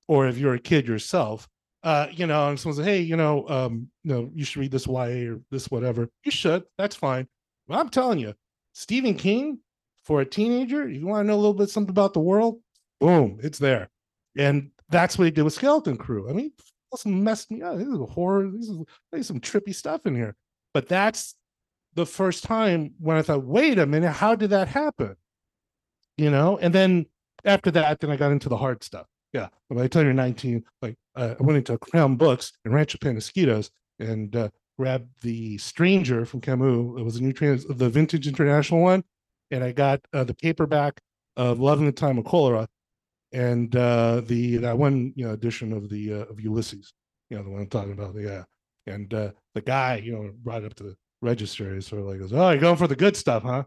or if you're a kid yourself, uh, you know, and someone says, hey, you know, um, you know, you should read this YA or this whatever. You should. That's fine. But I'm telling you, Stephen King for a teenager, you want to know a little bit something about the world, boom, it's there. And that's what he did with Skeleton Crew. I mean, this messed me up. This is a horror. This is there's some trippy stuff in here. But that's the first time when I thought, wait a minute, how did that happen? You know, and then after that, then I got into the hard stuff. Yeah, but by the time you're 19, like uh, I went into Crown Books and Rancho Penasquitos and uh, grabbed the Stranger from Camus. It was a new trans, the vintage international one, and I got uh, the paperback of Love in the Time of Cholera, and uh, the that one you know edition of the uh, of Ulysses. You know the one I'm talking about. Yeah, and uh, the guy you know brought up to the register. He's sort of like goes, "Oh, you're going for the good stuff, huh?"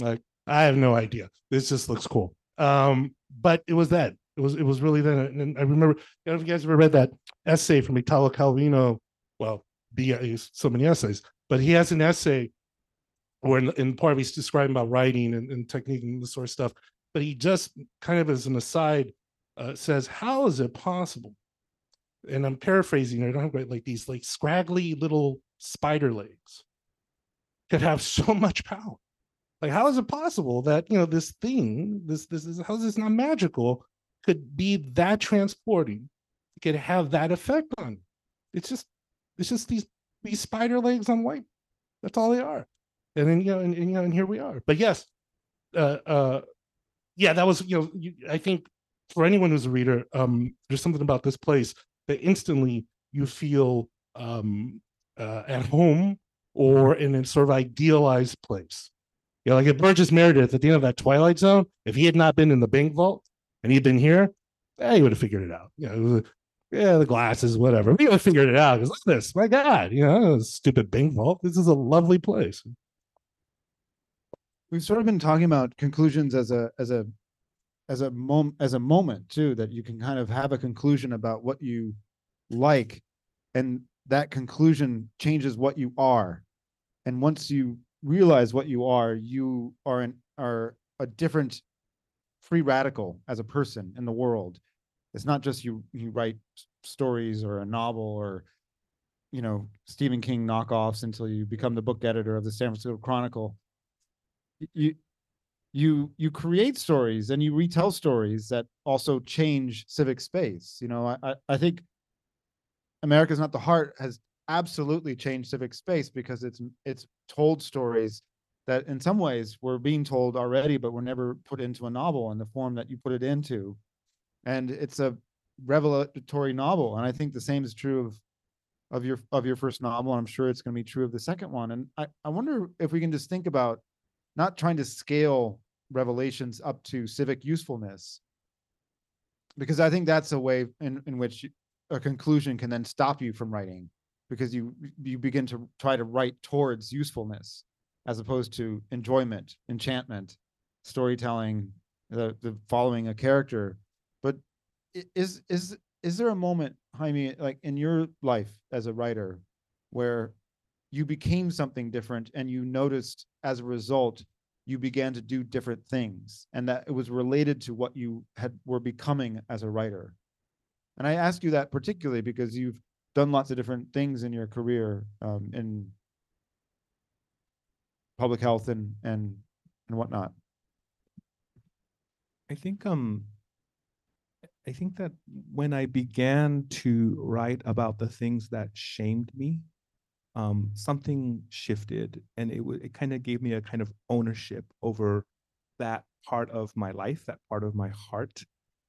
Like I have no idea. This just looks cool. Um, but it was that. It was it was really then, And I remember. I don't know if you guys ever read that essay from Italo Calvino. Well, the so many essays, but he has an essay where in, in part of he's describing about writing and, and technique and this sort of stuff. But he just kind of as an aside uh, says, "How is it possible?" And I'm paraphrasing. I don't have like these like scraggly little spider legs could have so much power. Like, how is it possible that you know this thing, this this is how is this not magical, could be that transporting, could have that effect on? you? It's just, it's just these these spider legs on white. That's all they are. And then you know, and, and you know, and here we are. But yes, uh, uh, yeah, that was you know, you, I think for anyone who's a reader, um, there's something about this place that instantly you feel um uh, at home or in a sort of idealized place. You know, like if Burgess Meredith at the end of that Twilight Zone, if he had not been in the bank vault and he'd been here, eh, he would have figured it out. You know, yeah, the glasses, whatever. We would have figured it out because look at this, my God, you know, stupid Bing vault. This is a lovely place. We've sort of been talking about conclusions as a as a as a moment as a moment too that you can kind of have a conclusion about what you like and that conclusion changes what you are and once you realize what you are you are an are a different free radical as a person in the world. It's not just you you write stories or a novel or you know Stephen King knockoffs until you become the book editor of the San Francisco Chronicle. You you you create stories and you retell stories that also change civic space you know? I i, I think america's not the heart has absolutely changed civic space because it's it's told stories that in some ways we're being told already but we're never put into a novel in the form that you put it into. And it's a revelatory novel and i think the same is true of of your of your first novel and i'm sure it's going to be true of the second one. And i i wonder if we can just think about not trying to scale revelations up to civic usefulness. Because i think that's a way in, in which a conclusion can then stop you from writing because you you begin to try to write towards usefulness as opposed to enjoyment enchantment storytelling the, the following a character. But is is is there a moment jaime like in your life as a writer where you became something different and you noticed as a result you began to do different things and that it was related to what you had were becoming as a writer? And i ask you that particularly because you've done lots of different things in your career um, in public health and and and whatnot I think um I think that when I began to write about the things that shamed me, um, something shifted and it it kind of gave me a kind of ownership over that part of my life, that part of my heart.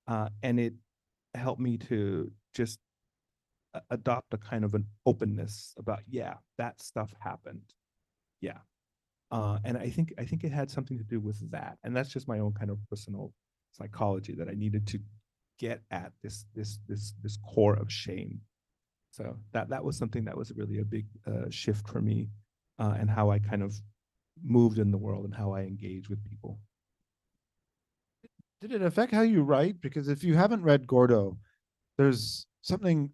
Uh, and it helped me to just adopt a kind of an openness about, yeah, that stuff happened. Yeah. Uh, and I think I think it had something to do with that. And that's just my own kind of personal psychology that I needed to get at this this this this core of shame. So that that was something that was really a big uh, shift for me, uh, and how I kind of moved in the world and how I engage with people. Did it affect how you write? Because if you haven't read Gordo, there's something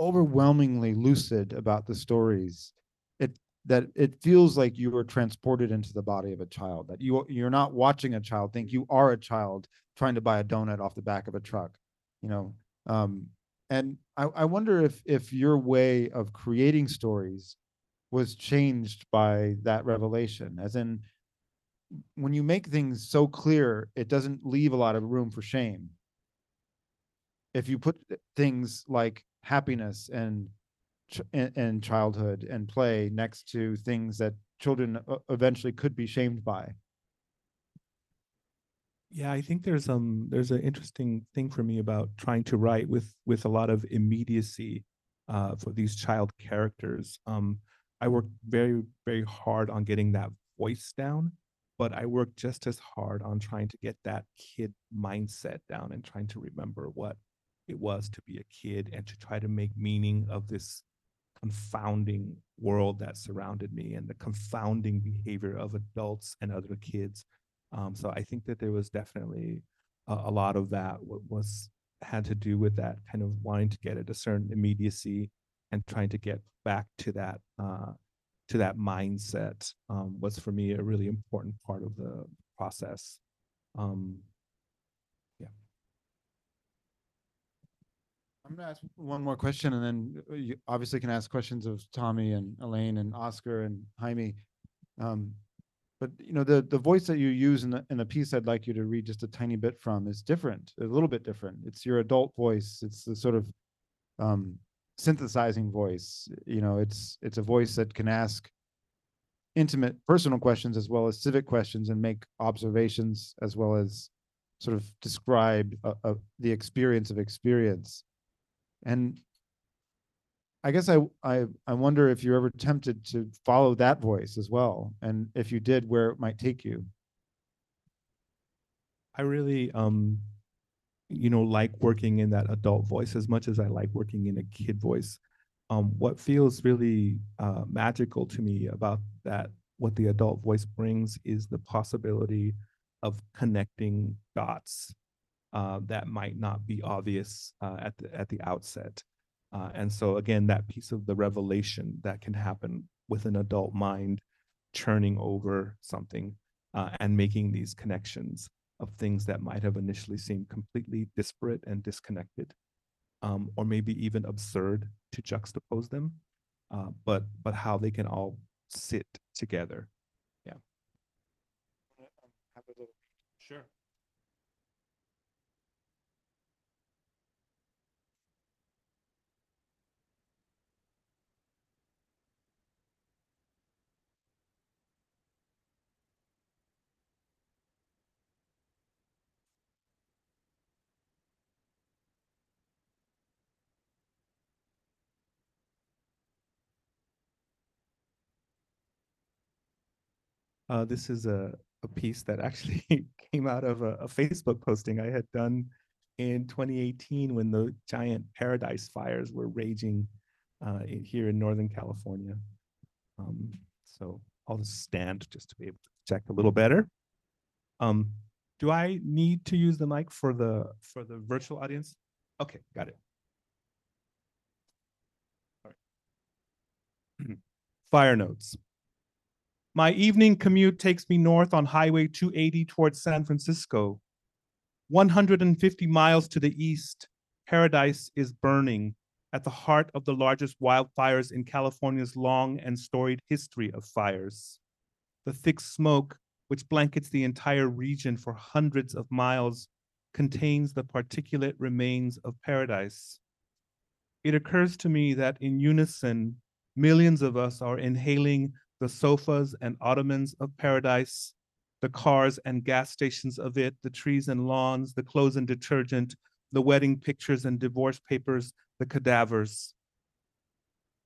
overwhelmingly lucid about the stories. That it feels like you were transported into the body of a child. That you you're not watching a child think you are a child trying to buy a donut off the back of a truck. You know, um, and I, I wonder if if your way of creating stories was changed by that revelation, as in when you make things so clear, it doesn't leave a lot of room for shame. If you put things like happiness and ch- and childhood and play next to things that children uh, eventually could be shamed by. Yeah, I think there's um there's an interesting thing for me about trying to write with with a lot of immediacy uh for these child characters. Um I worked very very hard on getting that voice down, but I worked just as hard on trying to get that kid mindset down and trying to remember what it was to be a kid and to try to make meaning of this confounding world that surrounded me and the confounding behavior of adults and other kids. Um, so I think that there was definitely a, a lot of that wa- was had to do with that kind of wanting to get at a certain immediacy and trying to get back to that uh, to that mindset um, was for me a really important part of the process. Um, I'm gonna ask one more question, and then uh, you obviously can ask questions of Tommy and Elaine and Oscar and Jaime. Um, but you know, the the voice that you use in the in the piece I'd like you to read just a tiny bit from is different, a little bit different. It's your adult voice. It's the sort of um, synthesizing voice. You know, it's it's a voice that can ask intimate personal questions as well as civic questions and make observations as well as sort of describe uh, uh, the experience of experience and I guess I, I, I wonder if you're ever tempted to follow that voice as well. And if you did, where it might take you. I really um you know like working in that adult voice as much as I like working in a kid voice. Um what feels really uh magical to me about that what the adult voice brings is the possibility of connecting dots uh that might not be obvious uh at the at the outset. Uh and so again that piece of the revelation that can happen with an adult mind churning over something uh, and making these connections of things that might have initially seemed completely disparate and disconnected, um, or maybe even absurd to juxtapose them, uh, but but how they can all sit together. Yeah. Sure. Uh, this is a, a piece that actually came out of a, a Facebook posting I had done in 2018 when the giant paradise fires were raging uh, in- here in Northern California. Um, so I'll just stand just to be able to check a little better. Um, do I need to use the mic for the for the virtual audience? Okay, got it. All right. Fire notes. My evening commute takes me north on Highway 280 towards San Francisco. 150 miles to the east, Paradise is burning at the heart of the largest wildfires in California's long and storied history of fires. The thick smoke which blankets the entire region for hundreds of miles, contains the particulate remains of paradise. It occurs to me that in unison, millions of us are inhaling the sofas and ottomans of paradise, the cars and gas stations of it, the trees and lawns, the clothes and detergent, the wedding pictures and divorce papers, the cadavers.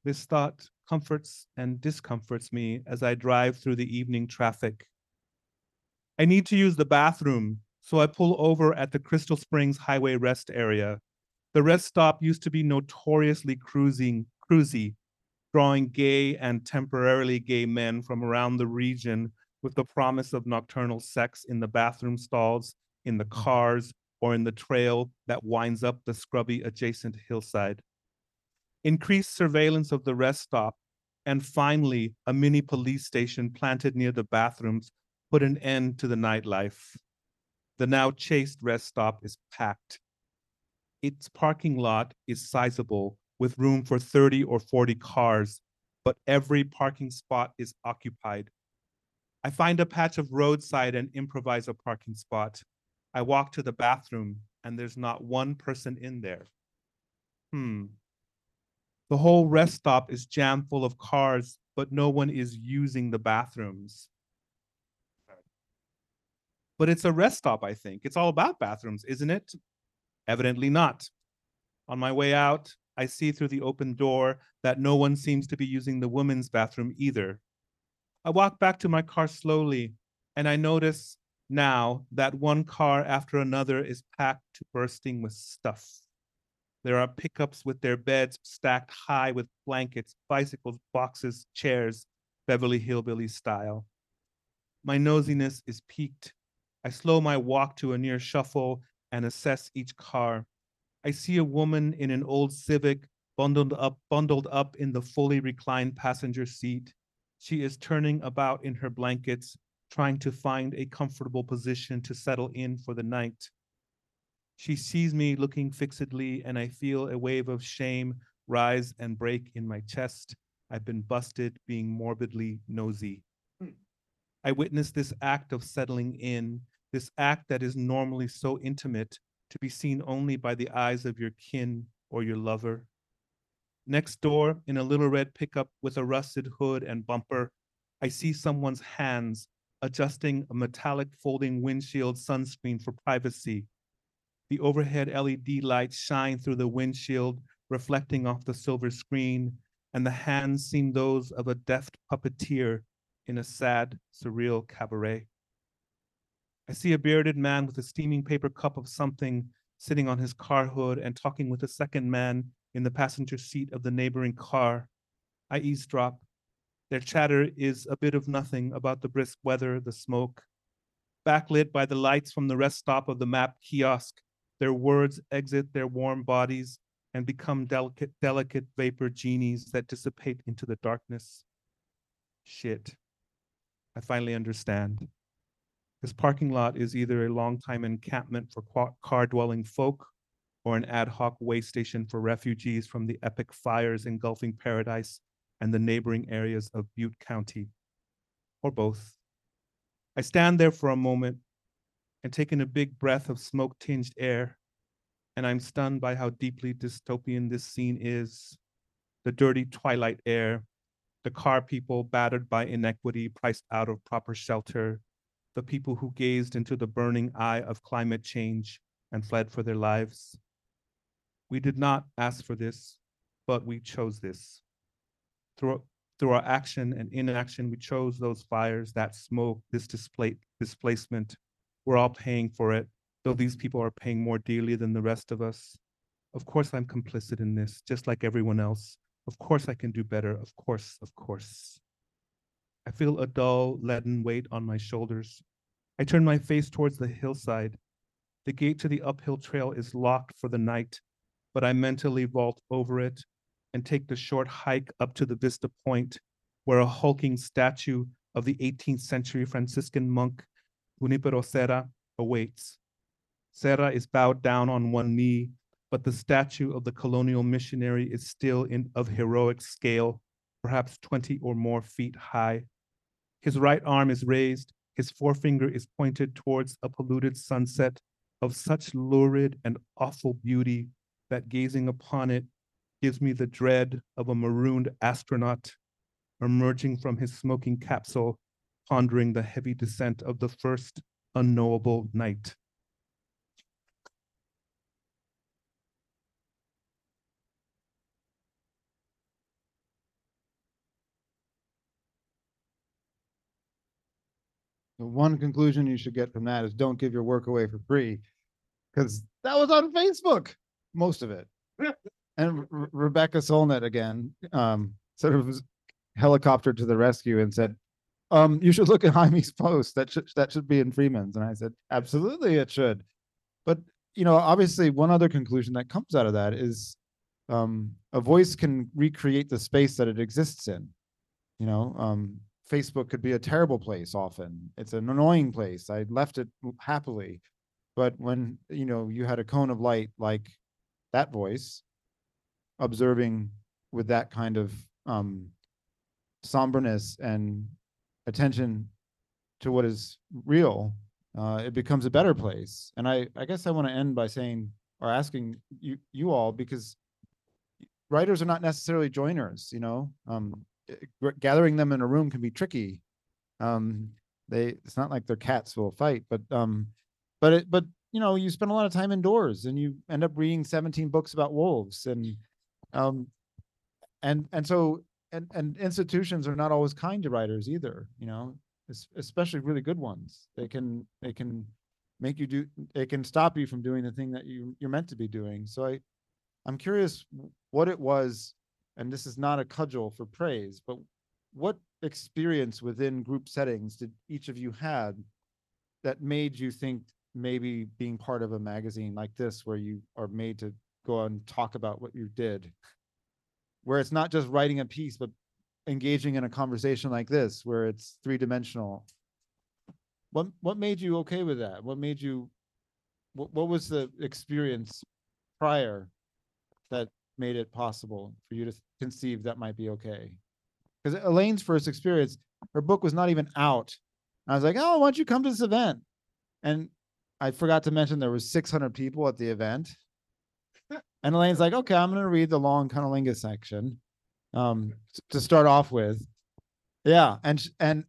This thought comforts and discomforts me as I drive through the evening traffic. I need to use the bathroom, so I pull over at the Crystal Springs Highway rest area. The rest stop used to be notoriously cruising, cruisy, drawing gay and temporarily gay men from around the region with the promise of nocturnal sex in the bathroom stalls, in the mm-hmm. cars, or in the trail that winds up the scrubby adjacent hillside. Increased surveillance of the rest stop, and finally, a mini police station planted near the bathrooms put an end to the nightlife. The now chaste rest stop is packed. Its parking lot is sizable with room for 30 or 40 cars, but every parking spot is occupied. I find a patch of roadside and improvise a parking spot. I walk to the bathroom and there's not one person in there. Hmm. The whole rest stop is jammed full of cars, but no one is using the bathrooms. But it's a rest stop, I think. It's all about bathrooms, isn't it? Evidently not. On my way out, I see through the open door that no one seems to be using the women's bathroom either. I walk back to my car slowly, and I notice now that one car after another is packed to bursting with stuff. There are pickups with their beds stacked high with blankets, bicycles, boxes, chairs, Beverly Hillbilly style. My nosiness is piqued. I slow my walk to a near shuffle and assess each car. I see a woman in an old Civic bundled up, bundled up in the fully reclined passenger seat. She is turning about in her blankets, trying to find a comfortable position to settle in for the night. She sees me looking fixedly, and I feel a wave of shame rise and break in my chest. I've been busted being morbidly nosy. I witness this act of settling in, this act that is normally so intimate to be seen only by the eyes of your kin or your lover. Next door, in a little red pickup with a rusted hood and bumper, I see someone's hands adjusting a metallic folding windshield sunscreen for privacy. The overhead LED lights shine through the windshield, reflecting off the silver screen, and the hands seem those of a deft puppeteer in a sad, surreal cabaret. I see a bearded man with a steaming paper cup of something sitting on his car hood and talking with a second man in the passenger seat of the neighboring car. I eavesdrop. Their chatter is a bit of nothing about the brisk weather, the smoke. Backlit by the lights from the rest stop of the map kiosk, their words exit their warm bodies and become delicate, delicate vapor genies that dissipate into the darkness. Shit. I finally understand. This parking lot is either a long-time encampment for car-dwelling folk or an ad hoc way station for refugees from the epic fires engulfing Paradise and the neighboring areas of Butte County, or both. I stand there for a moment and take in a big breath of smoke-tinged air, and I'm stunned by how deeply dystopian this scene is. The dirty twilight air, the car people battered by inequity, priced out of proper shelter, the people who gazed into the burning eye of climate change and fled for their lives. We did not ask for this, but we chose this. Through, through our action and inaction, we chose those fires, that smoke, this display, displacement. We're all paying for it, though these people are paying more dearly than the rest of us. Of course, I'm complicit in this, just like everyone else. Of course, I can do better. Of course, of course. I feel a dull, leaden weight on my shoulders. I turn my face towards the hillside. The gate to the uphill trail is locked for the night, but I mentally vault over it and take the short hike up to the vista point where a hulking statue of the 18th century Franciscan monk Junipero Serra awaits. Serra is bowed down on one knee, but the statue of the colonial missionary is still in of heroic scale, perhaps 20 or more feet high. His right arm is raised, His forefinger is pointed towards a polluted sunset of such lurid and awful beauty that gazing upon it gives me the dread of a marooned astronaut emerging from his smoking capsule, pondering the heavy descent of the first unknowable night. One conclusion you should get from that is don't give your work away for free. Cause that was on Facebook, most of it. And Re- Re- Rebecca Solnit again, um, sort of helicoptered to the rescue and said, um, you should look at Jaime's post. That should, that should be in Freeman's. And I said, absolutely it should. But, you know, obviously one other conclusion that comes out of that is, um, a voice can recreate the space that it exists in. You know, um, Facebook could be a terrible place often. It's an annoying place. I left it happily. But when, you know, you had a cone of light like that voice, observing with that kind of um somberness and attention to what is real, uh, it becomes a better place. And I, I guess I want to end by saying or asking you, you all, because writers are not necessarily joiners, you know, um, gathering them in a room can be tricky. Um, they, it's not like their cats will fight, but, um, but it, but, you know, you spend a lot of time indoors and you end up reading seventeen books about wolves and, um, and, and so, and, and institutions are not always kind to writers either, you know, especially really good ones. They can, they can make you do, they can stop you from doing the thing that you, you're meant to be doing. So I, I'm curious what it was, and this is not a cudgel for praise, but what experience within group settings did each of you had that made you think maybe being part of a magazine like this, where you are made to go and talk about what you did, where it's not just writing a piece, but engaging in a conversation like this, where it's three dimensional. What what made you okay with that? What made you? What what was the experience prior that made it possible for you to conceive that might be okay? Because Elaine's first experience, her book was not even out. I was like, oh, why don't you come to this event? And I forgot to mention there was 600 people at the event. And Elaine's like, okay, I'm going to read the long cunnilingus section um, to start off with. Yeah. And, and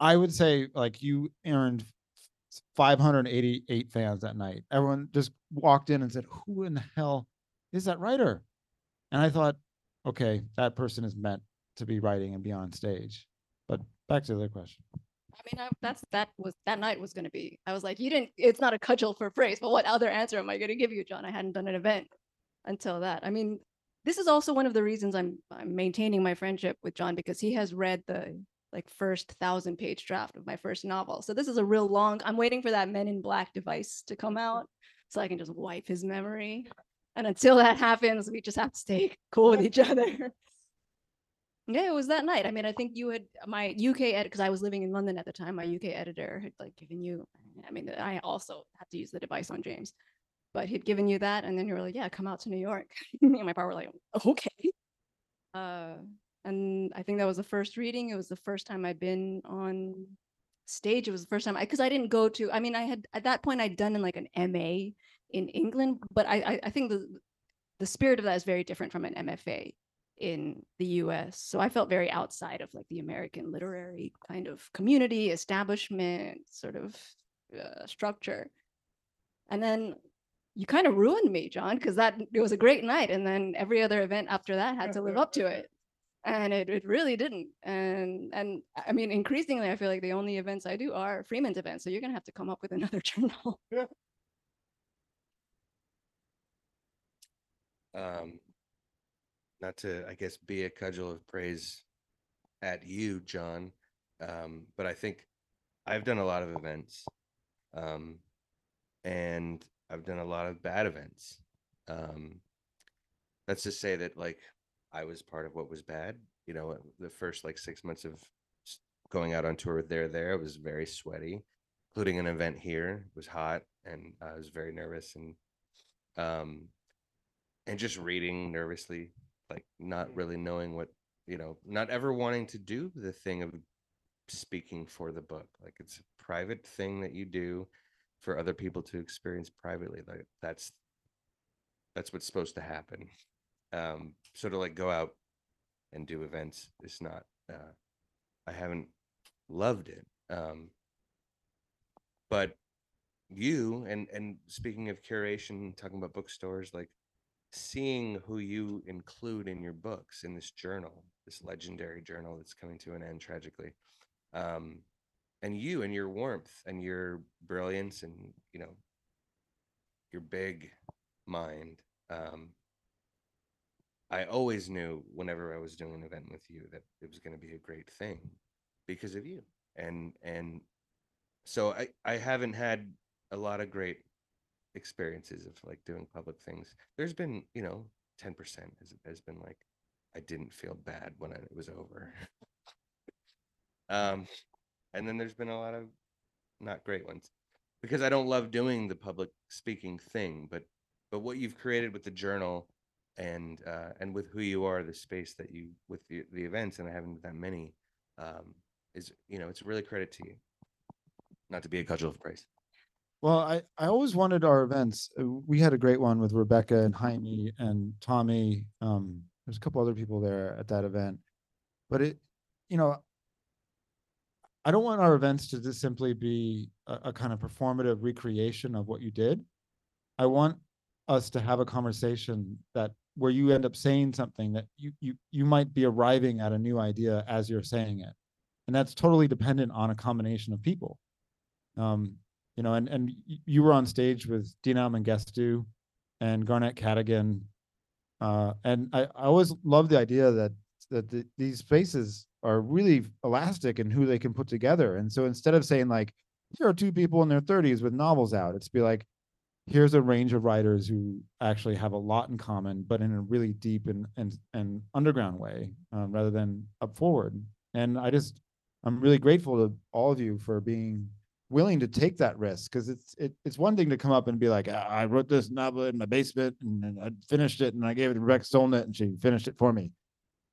I would say like you earned 588 fans that night. Everyone just walked in and said, who in the hell is that writer? And I thought, okay, that person is meant to be writing and be on stage. But back to the other question. I mean, I, that's that was that night was going to be. I was like, you didn't. It's not a cudgel for praise, but what other answer am I going to give you, John? I hadn't done an event until that. I mean, this is also one of the reasons I'm I'm maintaining my friendship with John because he has read the like first thousand page draft of my first novel. So this is a real long. I'm waiting for that Men in Black device to come out so I can just wipe his memory. And until that happens, we just have to stay cool with each other. Yeah, it was that night. I mean, I think you had my UK edit because I was living in London at the time. My UK editor had like given you. I mean, I also had to use the device on James, but he'd given you that, and then you were like, "Yeah, come out to New York." Me and my partner were like, "Okay." Uh, and I think that was the first reading. It was the first time I'd been on stage. It was the first time I because I didn't go to. I mean, I had at that point I'd done in like an MA in England, but I I, think the the spirit of that is very different from an MFA in the US. So I felt very outside of like the American literary kind of community, establishment, sort of uh, structure. And then you kind of ruined me, John, because that it was a great night. And then every other event after that had to live up to it. And it, it really didn't. And and I mean, increasingly, I feel like the only events I do are Freeman's events. So you're gonna have to come up with another journal. Um not to i guess be a cudgel of praise at you john um but i think i've done a lot of events um and i've done a lot of bad events. Um let's just say that like i was part of what was bad you know the first like six months of going out on tour there there it was very sweaty including an event here it was hot and i was very nervous and um and just reading nervously like not really knowing what you know not ever wanting to do the thing of speaking for the book. Like it's a private thing that you do for other people to experience privately. Like that's that's what's supposed to happen. Um, so to like go out and do events is not. Uh, I haven't loved it. Um, but you and and speaking of curation, talking about bookstores, like seeing who you include in your books in this journal, this legendary journal that's coming to an end tragically, um, and you and your warmth and your brilliance and you know your big mind. Um, I always knew whenever I was doing an event with you that it was going to be a great thing because of you. And and so I I haven't had a lot of great experiences of like doing public things. There's been, you know, 10% has, has been like I didn't feel bad when I, it was over. um and then there's been a lot of not great ones because I don't love doing the public speaking thing, but but what you've created with the journal and uh and with who you are, the space that you with the, the events, and I haven't that many, um, is you know, it's really credit to you. Not to be a cudgel of praise. Well, I, I always wanted our events. uh, We had a great one with Rebecca and Jaime and Tommy. Um, there's a couple other people there at that event. But it, you know, I don't want our events to just simply be a, a kind of performative recreation of what you did. I want us to have a conversation that where you end up saying something that you you you might be arriving at a new idea as you're saying it. And that's totally dependent on a combination of people. Um, you know, and and you were on stage with Dinaw Mengestu and Garnette Cadogan. Uh, and I, I always love the idea that that the, these spaces are really elastic in who they can put together. And so instead of saying like, here are two people in their 30s with novels out, it's be like, here's a range of writers who actually have a lot in common, but in a really deep and and and underground way, um, rather than up forward. And I just I'm really grateful to all of you for being willing to take that risk because it's it, it's one thing to come up and be like "Ah, I wrote this novel in my basement and then I finished it and I gave it to Rebecca Solnit and she finished it for me,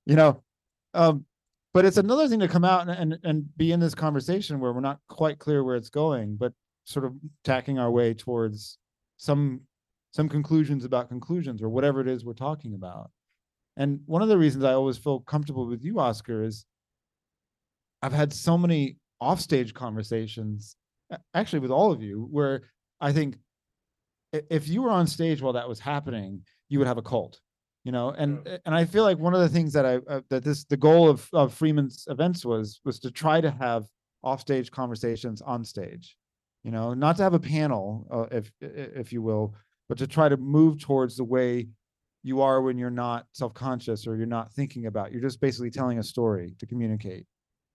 you know. Um, but it's another thing to come out and, and and be in this conversation where we're not quite clear where it's going, but sort of tacking our way towards some some conclusions about conclusions or whatever it is we're talking about. And one of the reasons I always feel comfortable with you, Oscar, is I've had so many offstage conversations, actually with all of you, where I think if you were on stage while that was happening, you would have a cult, you know. And and I feel like one of the things that I uh, that this the goal of of Freeman's events was was to try to have offstage conversations on stage, you know, not to have a panel, uh, if if you will, but to try to move towards the way you are when you're not self-conscious or you're not thinking about. You're just basically telling a story to communicate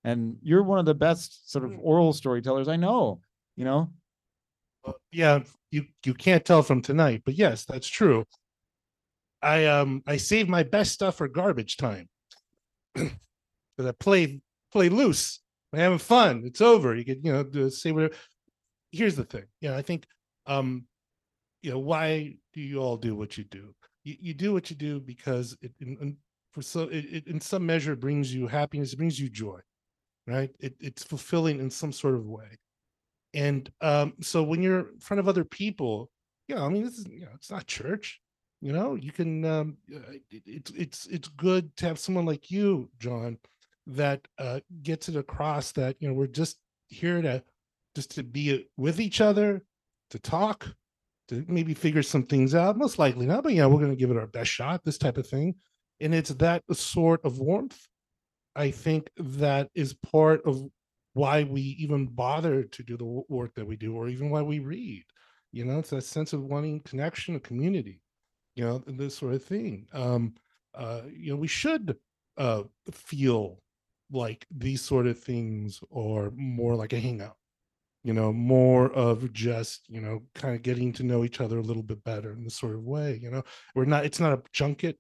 and you're one of the best sort of oral storytellers I know. You know, yeah, you you can't tell from tonight, but yes, that's true. I um I save my best stuff for garbage time. Because I play play loose. I'm having fun. It's over. You can, you know, do say whatever. Here's the thing. Yeah, you know, I think um, you know, why do you all do what you do? You you do what you do because it in, in for so it, it in some measure brings you happiness, it brings you joy, right? It it's fulfilling in some sort of way. And um so when you're in front of other people you know i mean this is you know it's not church you know? You can um uh, it, it's it's it's good to have someone like you john that uh gets it across that you know we're just here to just to be with each other to talk to maybe figure some things out. Most likely not but yeah we're going to give it our best shot this type of thing. And it's that sort of warmth i think that is part of why we even bother to do the work that we do or even why we read you know it's that sense of wanting connection a community you know this sort of thing. Um uh you know we should uh feel like these sort of things are more like a hangout you know more of just you know kind of getting to know each other a little bit better in this sort of way you know. We're not it's not a junket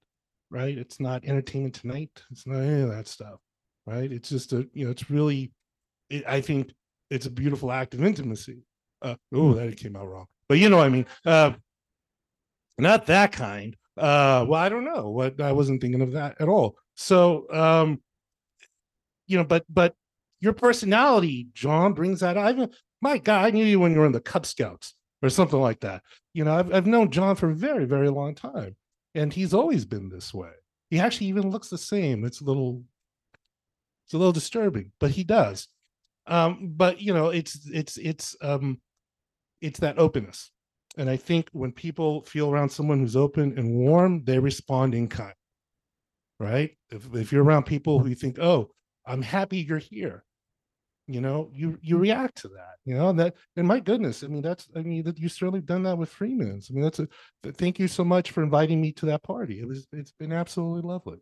right? It's not entertainment tonight. It's not any of that stuff right it's just a you know it's really it, I think it's a beautiful act of intimacy. Uh, oh, that came out wrong, but you know what I mean. Uh, not that kind. Uh, well, I don't know what I wasn't thinking of that at all. So, um, you know, but but your personality, John, brings that. out. I my God, I knew you when you were in the Cub Scouts or something like that. You know, I've I've known John for a very very long time, and he's always been this way. He actually even looks the same. It's a little, it's a little disturbing, but he does. Um, but you know, it's it's it's um, it's that openness, and I think when people feel around someone who's open and warm, they respond in kind. Right? If if you're around people who you think, oh, I'm happy you're here, you know, you you react to that, you know, and that and my goodness, I mean, that's I mean that you certainly done that with Freeman's. I mean, that's a thank you so much for inviting me to that party. It was it's been absolutely lovely.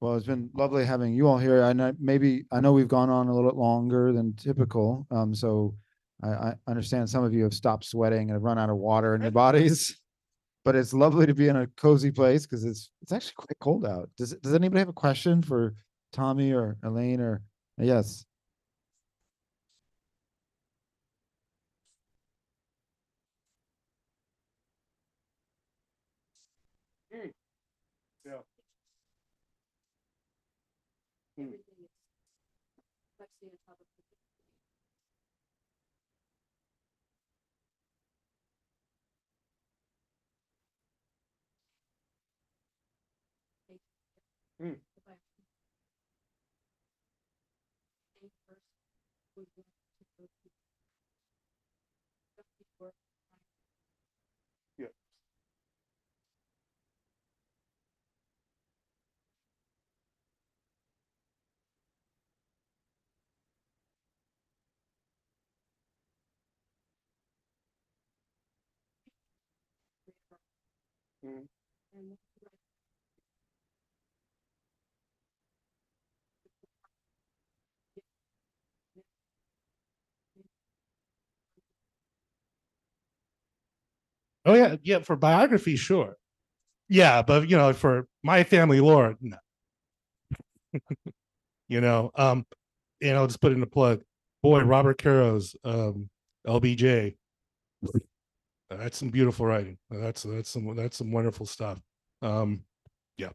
Well, it's been lovely having you all here. I know maybe I know we've gone on a little bit longer than typical. Um, so I, I understand some of you have stopped sweating and have run out of water in your bodies. But it's lovely to be in a cozy place because it's it's actually quite cold out. Does does anybody have a question for Tommy or Elaine or yes? Oh yeah, yeah, for biography, sure. Yeah, but you know, for my family lore, no. you know, um, and I'll just put in a plug. Boy, Robert Caro's um LBJ. That's some beautiful writing. That's that's some that's some wonderful stuff. Um, yeah.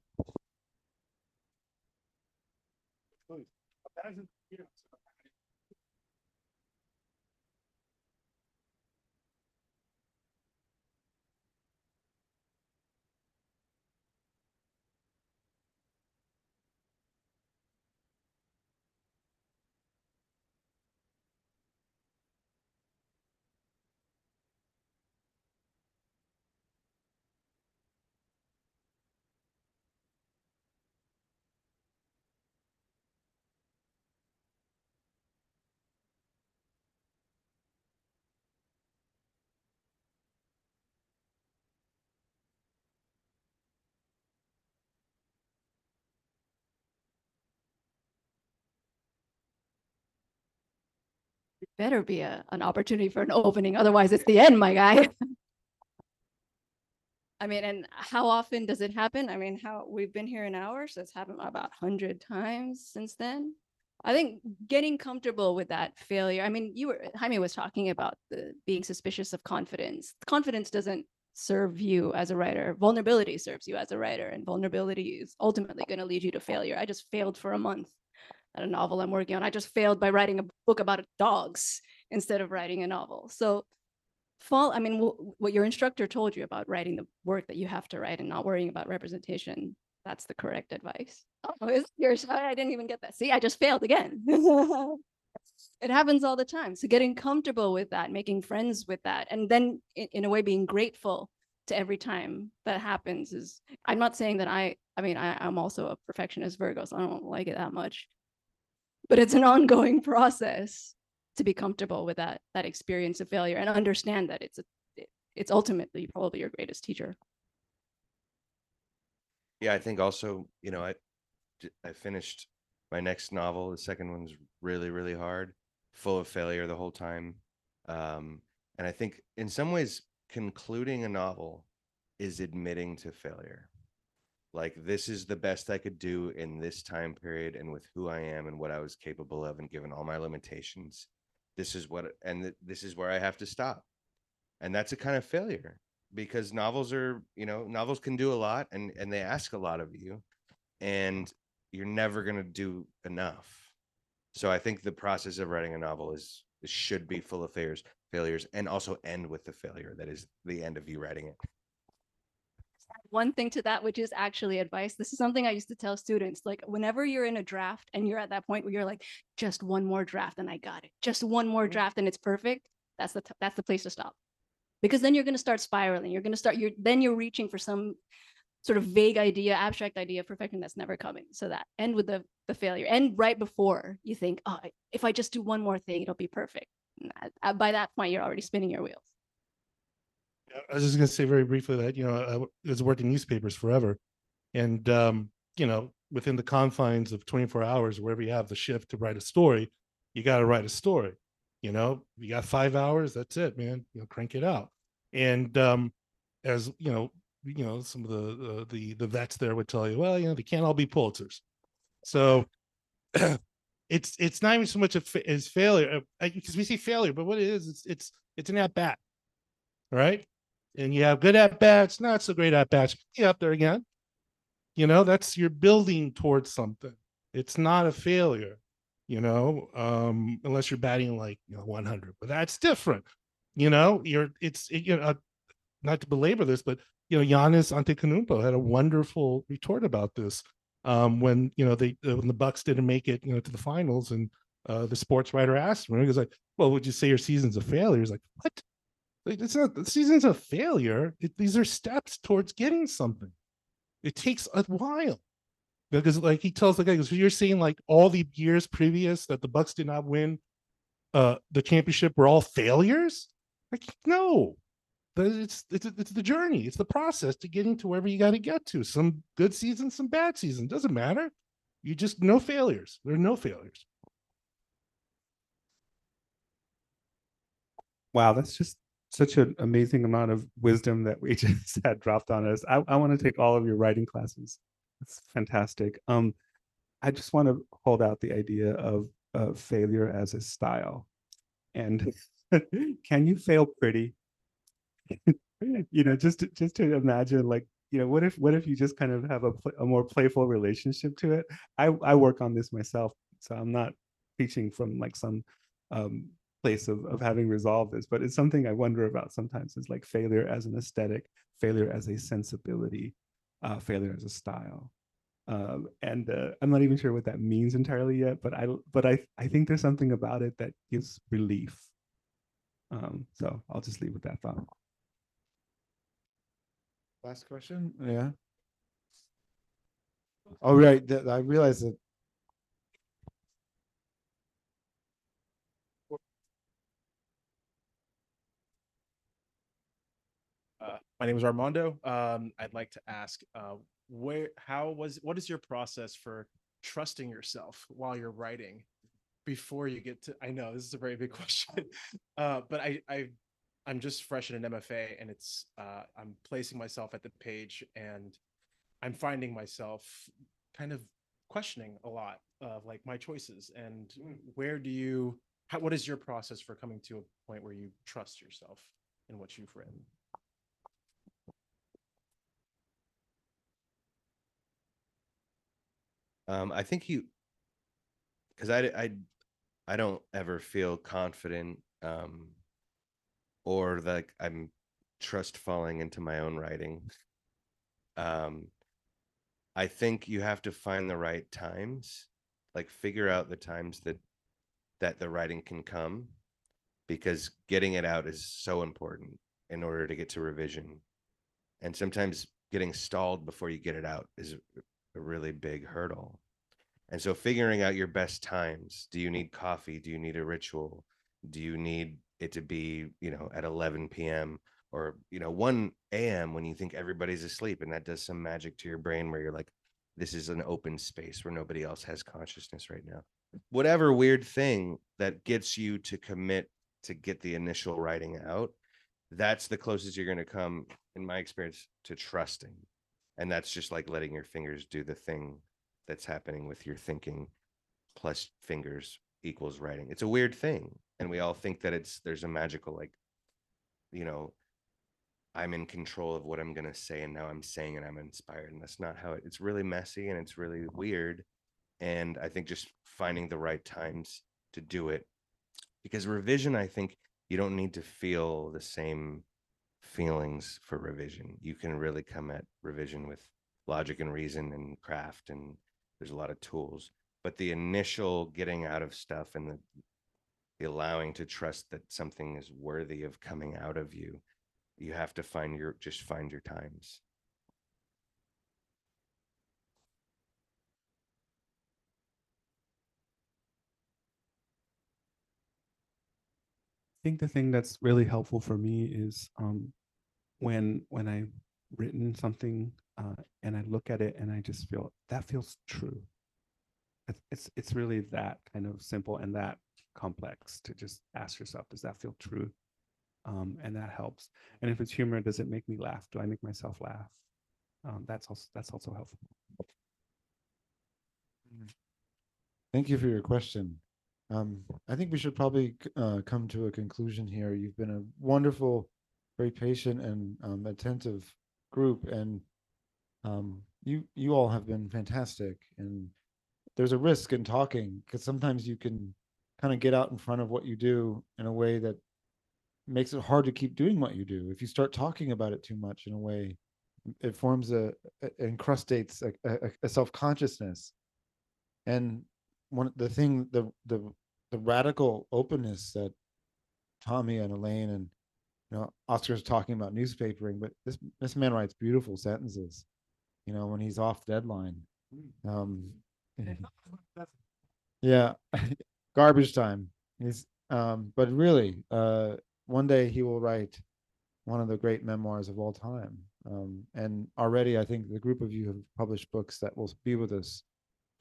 Better be a, an opportunity for an opening, otherwise it's the end, my guy. I mean, and how often does it happen? I mean, how, we've been here an hour, so it's happened about hundred times since then. I think getting comfortable with that failure, I mean, you were, Jaime was talking about the being suspicious of confidence. Confidence doesn't serve you as a writer. Vulnerability serves you as a writer, and vulnerability is ultimately going to lead you to failure. I just failed for a month a novel I'm working on. I just failed by writing a book about dogs instead of writing a novel. So fall, I mean, what your instructor told you about writing the work that you have to write and not worrying about representation, that's the correct advice. Oh, is yours? I I didn't even get that. See, I just failed again. it happens all the time. So getting comfortable with that, making friends with that, and then in, in a way being grateful to every time that happens is I'm not saying that I I mean I, I'm also a perfectionist Virgo, so I don't like it that much. But it's an ongoing process to be comfortable with that that experience of failure and understand that it's a it's ultimately probably your greatest teacher. Yeah, I think also, you know, i i finished my next novel. The second one's really, really hard, full of failure the whole time. Um, and I think in some ways, concluding a novel is admitting to failure. Like this is the best I could do in this time period and with who I am and what I was capable of and given all my limitations. This is what and th- this is where I have to stop. And that's a kind of failure because novels are, you know, novels can do a lot and and they ask a lot of you. And you're never going to do enough. So I think the process of writing a novel is should be full of failures, failures, and also end with the failure that is the end of you writing it. One thing to that, which is actually advice. This is something I used to tell students. Like, whenever you're in a draft and you're at that point where you're like, just one more draft and I got it, just one more mm-hmm. draft and it's perfect. That's the that's the place to stop, because then you're going to start spiraling. You're going to start. You're then you're reaching for some sort of vague idea, abstract idea of perfection that's never coming. So that end with the the failure, end right before you think, oh, if I just do one more thing, it'll be perfect. And at- uh, by that point, you're already spinning your wheels. I was just gonna say very briefly that, you know, I was working newspapers forever. And, um, you know, within the confines of twenty-four hours, wherever you have the shift to write a story, you gotta write a story. You know, you got five hours, that's it, man, you know, crank it out. And, um, as, you know, you know, some of the, the, the, the vets there would tell you, well, you know, they can't all be Pulitzers. So it's, it's not even so much as failure, uh, because we see failure, but what it is, it's, it's, it's an at bat. Right? And you have good at bats, not so great at bats, get up there again. You know, that's you're building towards something. It's not a failure, you know, um, unless you're batting like you know 100, but that's different. You know, you're it's it, you know, uh, not to belabor this, but you know, Giannis Antetokounmpo had a wonderful retort about this um, when you know they uh, when the Bucks didn't make it, you know, to the finals, and uh, the sports writer asked him, he was like, "Well, would you say your season's a failure?" He's like, "What? Like, it's not the season's a failure. It, these are steps towards getting something. It takes a while because, like he tells the guy, because you're saying like all the years previous that the Bucks did not win uh the championship were all failures. Like no, it's it's it's the journey. It's the process to getting to wherever you got to get to. Some good seasons, some bad seasons. Doesn't matter. You just no failures. There are no failures. Wow, that's just such an amazing amount of wisdom that we just had dropped on us. I, I want to take all of your writing classes. That's fantastic. Um, I just want to hold out the idea of uh, failure as a style. And can you fail pretty? you know, just to, just to imagine, like, you know, what if what if you just kind of have a, a more playful relationship to it? I I work on this myself, so I'm not teaching from like some um, place of, of having resolved this, but it's something I wonder about sometimes is like failure as an aesthetic, failure as a sensibility, uh, failure as a style. Um, and uh, I'm not even sure what that means entirely yet, but I but I I think there's something about it that gives relief. Um, so I'll just leave with that thought. Last question, yeah. All right, that, I realize that. Uh, my name is Armando. Um, I'd like to ask, uh, where, how was, what is your process for trusting yourself while you're writing before you get to? I know this is a very big question, uh, but I, I, I'm just fresh in an MFA, and it's, uh, I'm placing myself at the page, and I'm finding myself kind of questioning a lot of like my choices and where do you, how, what is your process for coming to a point where you trust yourself in what you've written? Um, I think you, because I, I, I don't ever feel confident, um, or like I'm trust falling into my own writing. Um, I think you have to find the right times, like figure out the times that that the writing can come, because getting it out is so important in order to get to revision. And sometimes getting stalled before you get it out is a really big hurdle. And so figuring out your best times. Do you need coffee? Do you need a ritual? Do you need it to be, you know, at 11 p.m. or, you know, 1 a.m. when you think everybody's asleep and that does some magic to your brain where you're like, this is an open space where nobody else has consciousness right now. Whatever weird thing that gets you to commit to get the initial writing out, that's the closest you're going to come, in my experience, to trusting and that's just like letting your fingers do the thing that's happening with your thinking plus fingers equals writing it's a weird thing and we all think that it's there's a magical like you know i'm in control of what i'm going to say and now i'm saying and i'm inspired and that's not how it, it's really messy and it's really weird and I think just finding the right times to do it. Because revision, I think you don't need to feel the same feelings for revision. You can really come at revision with logic and reason and craft, and there's a lot of tools. But the initial getting out of stuff and the, the allowing to trust that something is worthy of coming out of you, you have to find your just find your times. I think the thing that's really helpful for me is um, when when I've written something uh, and I look at it and I just feel that feels true. It's it's, it's really that kind of simple and that complex to just ask yourself, does that feel true? Um, and that helps. And if it's humor, does it make me laugh? Do I make myself laugh? Um, that's also that's also helpful. Thank you for your question. Um, I think we should probably uh, come to a conclusion here. You've been a wonderful, very patient and um, attentive group, and um, you you all have been fantastic. And there's a risk in talking because sometimes you can kind of get out in front of what you do in a way that makes it hard to keep doing what you do. If you start talking about it too much in a way, it forms a, a encrustates a, a, a self consciousness and one the thing the the the radical openness that Tommy and Elaine and you know Oscar's talking about newspapering, but this this man writes beautiful sentences. You know when he's off deadline. Um, yeah, garbage time. He's um, but really, uh, one day he will write one of the great memoirs of all time. Um, and already, I think the group of you have published books that will be with us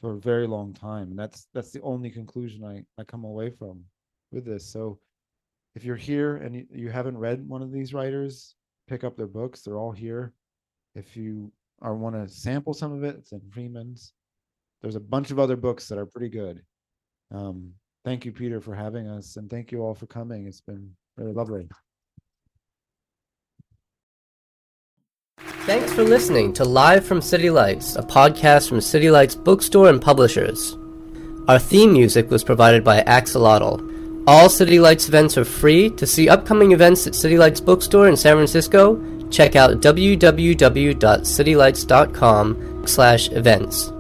for a very long time and that's that's the only conclusion i i come away from with this so if you're here and you, haven't read one of these writers pick up their books. They're all here. If you are want to sample some of it it's in freeman's. There's a bunch of other books that are pretty good. Um thank you peter for having us and thank you all for coming. It's been really lovely. Thanks for listening to Live from City Lights, a podcast from City Lights Bookstore and Publishers. Our theme music was provided by Axolotl. All City Lights events are free. To see upcoming events at City Lights Bookstore in San Francisco, check out www.citylights.com slash events.